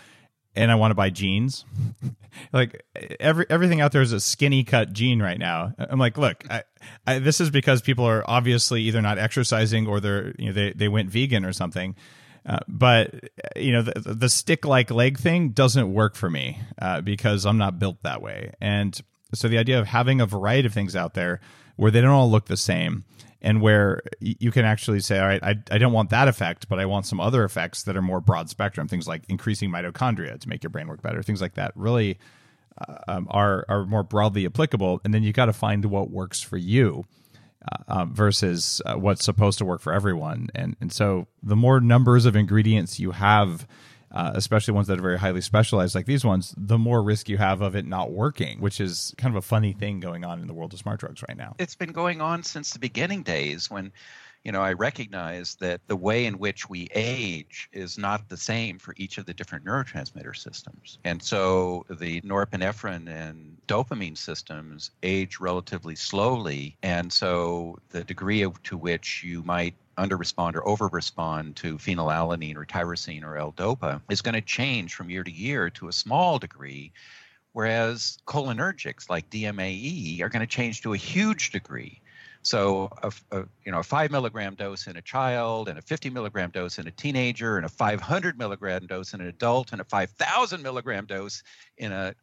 and I want to buy jeans, (laughs) like every everything out there is a skinny cut jean right now. I'm like, look, I, I, this is because people are obviously either not exercising or they're you know they they went vegan or something. Uh, but you know the, the stick like leg thing doesn't work for me uh, because I'm not built that way. And so the idea of having a variety of things out there where they don't all look the same and where you can actually say, all right, I, I don't want that effect, but I want some other effects that are more broad spectrum, things like increasing mitochondria to make your brain work better, things like that really uh, um, are, are more broadly applicable. And then you got to find what works for you. Uh, um, versus uh, what's supposed to work for everyone, and and so the more numbers of ingredients you have, uh, especially ones that are very highly specialized like these ones, the more risk you have of it not working, which is kind of a funny thing going on in the world of smart drugs right now. it's been going on since the beginning days when you know i recognize that the way in which we age is not the same for each of the different neurotransmitter systems and so the norepinephrine and dopamine systems age relatively slowly and so the degree to which you might underrespond or overrespond to phenylalanine or tyrosine or L-DOPA is going to change from year to year to a small degree whereas cholinergics like DMAE are going to change to a huge degree. So, a, a, you know, a five milligram dose in a child, and a 50 milligram dose in a teenager, and a 500 milligram dose in an adult, and a 5,000 milligram dose in a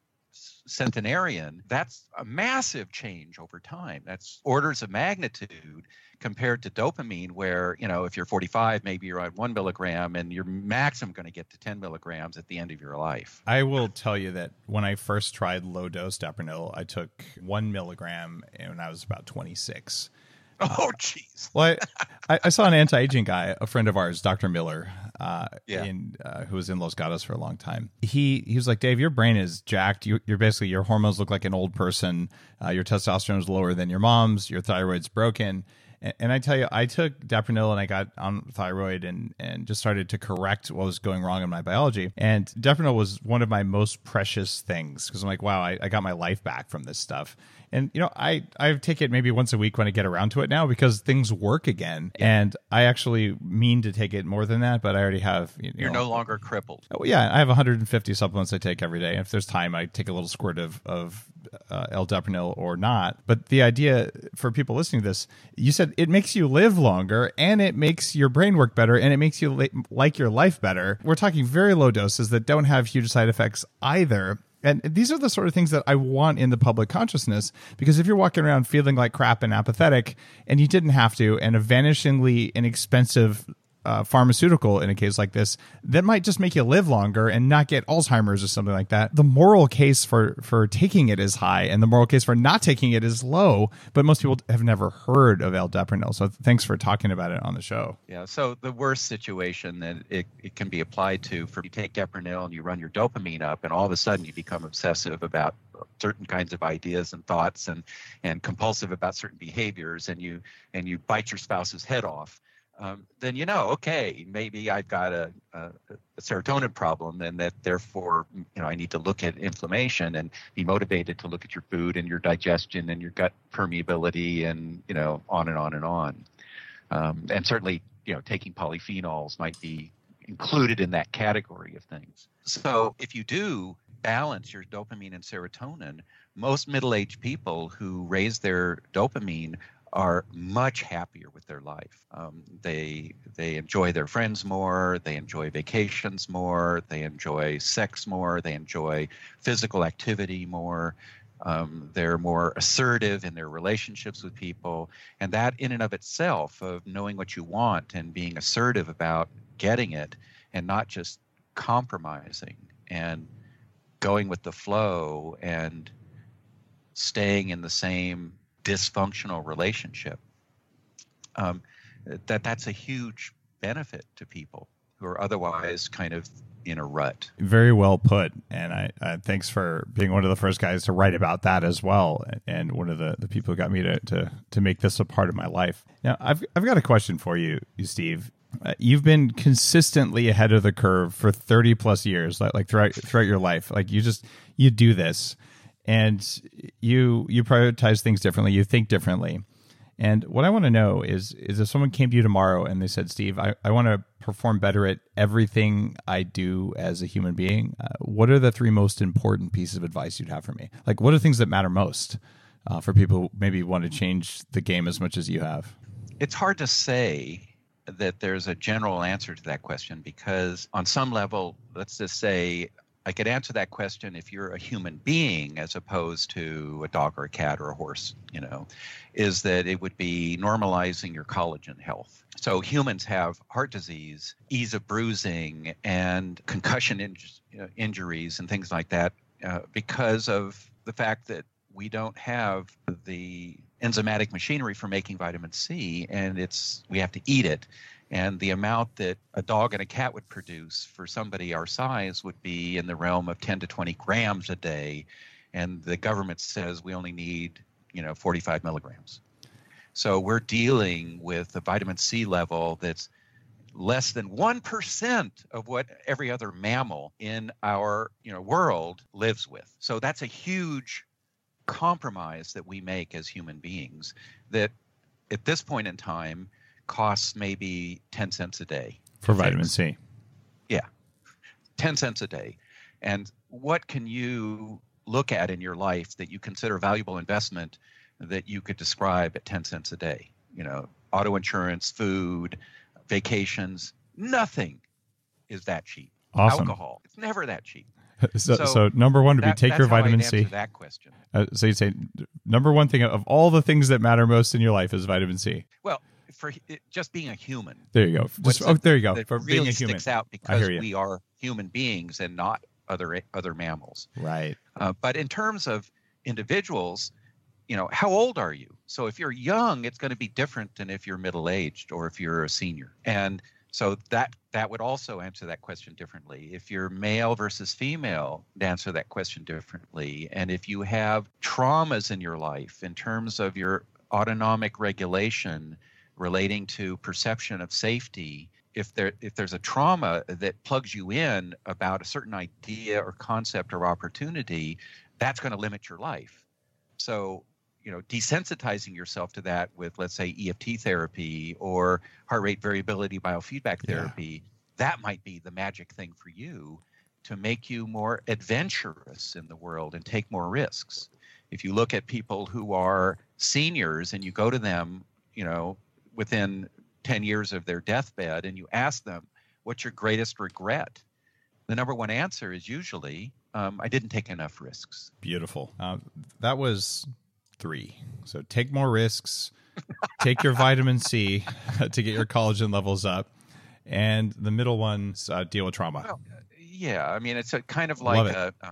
centenarian. That's a massive change over time. That's orders of magnitude compared to dopamine, where you know, if you're 45, maybe you're at one milligram, and you're maximum going to get to 10 milligrams at the end of your life. I will tell you that when I first tried low dose Deprenyl, I took one milligram when I was about 26. (laughs) Oh, jeez. Well, I, I, saw an anti-aging guy, a friend of ours, Dr. Miller, uh, Yeah. in, uh, who was in Los Gatos for a long time. He he was like, Dave, your brain is jacked. You, you're basically your hormones look like an old person. Uh, your testosterone is lower than your mom's. Your thyroid's broken. And, and I tell you, I took Deprenyl and I got on thyroid and and just started to correct what was going wrong in my biology. And Deprenyl was one of my most precious things because I'm like, wow, I, I got my life back from this stuff. And you know, I I take it maybe once a week when I get around to it now because things work again. And I actually mean to take it more than that, but I already have. You You're no longer crippled. Oh, yeah, I have 150 supplements I take every day. And if there's time, I take a little squirt of of uh, L-Deprenyl or not. But the idea for people listening to this, you said it makes you live longer and it makes your brain work better and it makes you li- like your life better. We're talking very low doses that don't have huge side effects either. And these are the sort of things that I want in the public consciousness because if you're walking around feeling like crap and apathetic and you didn't have to, and a vanishingly inexpensive uh, pharmaceutical in a case like this that might just make you live longer and not get Alzheimer's or something like that. The moral case for for taking it is high, and the moral case for not taking it is low. But most people have never heard of L-Deprenyl, so thanks for talking about it on the show. Yeah. So the worst situation that it, it can be applied to for you take Deprenyl and you run your dopamine up, and all of a sudden you become obsessive about certain kinds of ideas and thoughts, and and compulsive about certain behaviors, and you and you bite your spouse's head off. Um, then you know, okay, maybe I've got a, a, a serotonin problem, and that therefore, you know, I need to look at inflammation and be motivated to look at your food and your digestion and your gut permeability, and you know, on and on and on. Um, and certainly, you know, taking polyphenols might be included in that category of things. So if you do balance your dopamine and serotonin, most middle-aged people who raise their dopamine are much happier with their life. Um, they they enjoy their friends more. They enjoy vacations more. They enjoy sex more. They enjoy physical activity more. Um, they're more assertive in their relationships with people, and that in and of itself, of knowing what you want and being assertive about getting it, and not just compromising and going with the flow and staying in the same dysfunctional relationship um, that that's a huge benefit to people who are otherwise kind of in a rut Very well put, and I, I thanks for being one of the first guys to write about that as well, and one of the, the people who got me to, to to make this a part of my life. Now, I've I've got a question for you, Steve. Uh, you've been consistently ahead of the curve for 30 plus years like, like throughout throughout your life like you just you do this and you you prioritize things differently. You think differently. And what i want to know is is if someone came to you tomorrow and they said steve i, I want to perform better at everything i do as a human being uh, what are the three most important pieces of advice you'd have for me? Like what are things that matter most uh, for people who maybe want to change the game as much as you have? It's hard to say that there's a general answer to that question because on some level let's just say I could answer that question if you're a human being as opposed to a dog or a cat or a horse, you know, is that it would be normalizing your collagen health. So humans have heart disease, ease of bruising, and concussion in, injuries and things like that uh, because of the fact that we don't have the enzymatic machinery for making vitamin C, and it's we have to eat it and the amount that a dog and a cat would produce for somebody our size would be in the realm of 10 to 20 grams a day. And the government says we only need you know 45 milligrams. So we're dealing with a vitamin c level that's less than 1% of what every other mammal in our you know world lives with. So that's a huge compromise that we make as human beings that at this point in time costs maybe 10 cents a day for vitamin C. Yeah. 10 cents a day. And what can you look at in your life that you consider a valuable investment that you could describe at 10 cents a day? You know, auto insurance, food, vacations, nothing is that cheap. Awesome. Alcohol, it's never that cheap. (laughs) So, So so, number one would be That- take your vitamin C. That question. Uh, so you'd say number one thing of all the things that matter most in your life is vitamin C. Well, for it, just being a human, There you go. Just, oh, there you go. that For really being a human. sticks out because we are human beings and not other other mammals. Right. Uh, but in terms of individuals, you know, how old are you? So if you're young, it's going to be different than if you're middle aged or if you're a senior. And so that that would also answer that question differently. If you're male versus female, answer that question differently. And if you have traumas in your life in terms of your autonomic regulation relating to perception of safety, if there if there's a trauma that plugs you in about a certain idea or concept or opportunity, that's going to limit your life. So you know desensitizing yourself to that with let's say EFT therapy or heart rate variability biofeedback therapy yeah. that might be the magic thing for you to make you more adventurous in the world and take more risks if you look at people who are seniors and you go to them you know within 10 years of their deathbed and you ask them what's your greatest regret? The number one answer is usually um, i didn't take enough risks. Beautiful. Uh, that was three. So take more risks, (laughs) take your vitamin C (laughs) to get your collagen levels up, and the middle one's uh, deal with trauma. Well, yeah, I mean it's a kind of like a, a,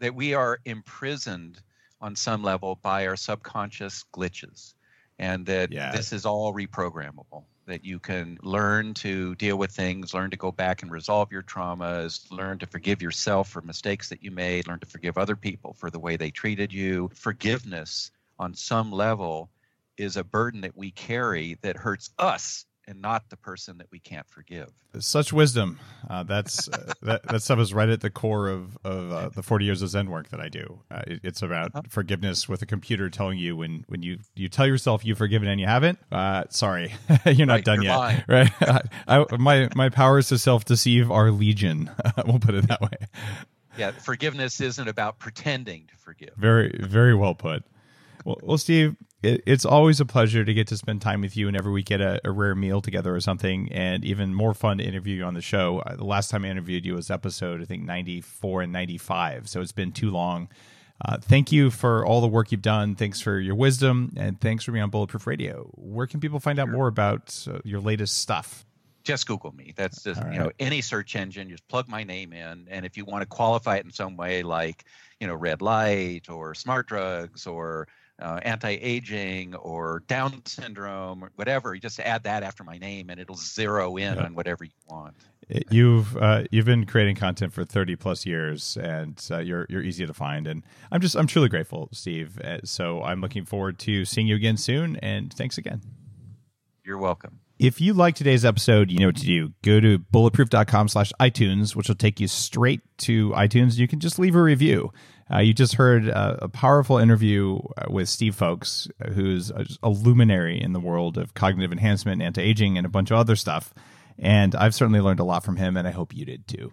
that we are imprisoned on some level by our subconscious glitches, and that yeah. this is all reprogrammable. That you can learn to deal with things, learn to go back and resolve your traumas, learn to forgive yourself for mistakes that you made, learn to forgive other people for the way they treated you. Forgiveness on some level is a burden that we carry that hurts us and not the person that we can't forgive. Such wisdom. Uh, that's uh, (laughs) that, that stuff is right at the core of of uh, the forty years of Zen work that I do. Uh, it, it's about huh? forgiveness with a computer telling you when when you you tell yourself you've forgiven and you haven't. Uh, sorry, (laughs) you're not right, done yet. Lying. Right? (laughs) I, my my powers to self deceive are legion. we'll put it that way. Yeah, forgiveness isn't about pretending to forgive. Very very well put. Well, well Steve, it, it's always a pleasure to get to spend time with you whenever we get a, a, rare meal together or something, and even more fun to interview you on the show. Uh, the last time I interviewed you was episode, I think, 94 and 95. So it's been too long. Uh, thank you for all the work you've done. Thanks for your wisdom, and thanks for being on Bulletproof Radio. Where can people find out more about uh, your latest stuff? Just Google me. That's just right. you know any search engine. Just plug my name in, and if you want to qualify it in some way, like you know red light or smart drugs or uh, anti-aging or Down syndrome or whatever. You just add that after my name, and it'll zero in yeah. on whatever you want. You've uh, you've been creating content for thirty plus years, and uh, you're you're easy to find. And I'm just I'm truly grateful, Steve. Uh, so I'm looking forward to seeing you again soon. And thanks again. You're welcome. If you like today's episode, you know what to do. Go to bulletproof.com slash iTunes, which will take you straight to iTunes. You can just leave a review. Uh, you just heard uh, a powerful interview uh, with Steve Fowkes, who's a, a luminary in the world of cognitive enhancement, anti aging, and a bunch of other stuff. And I've certainly learned a lot from him, and I hope you did too.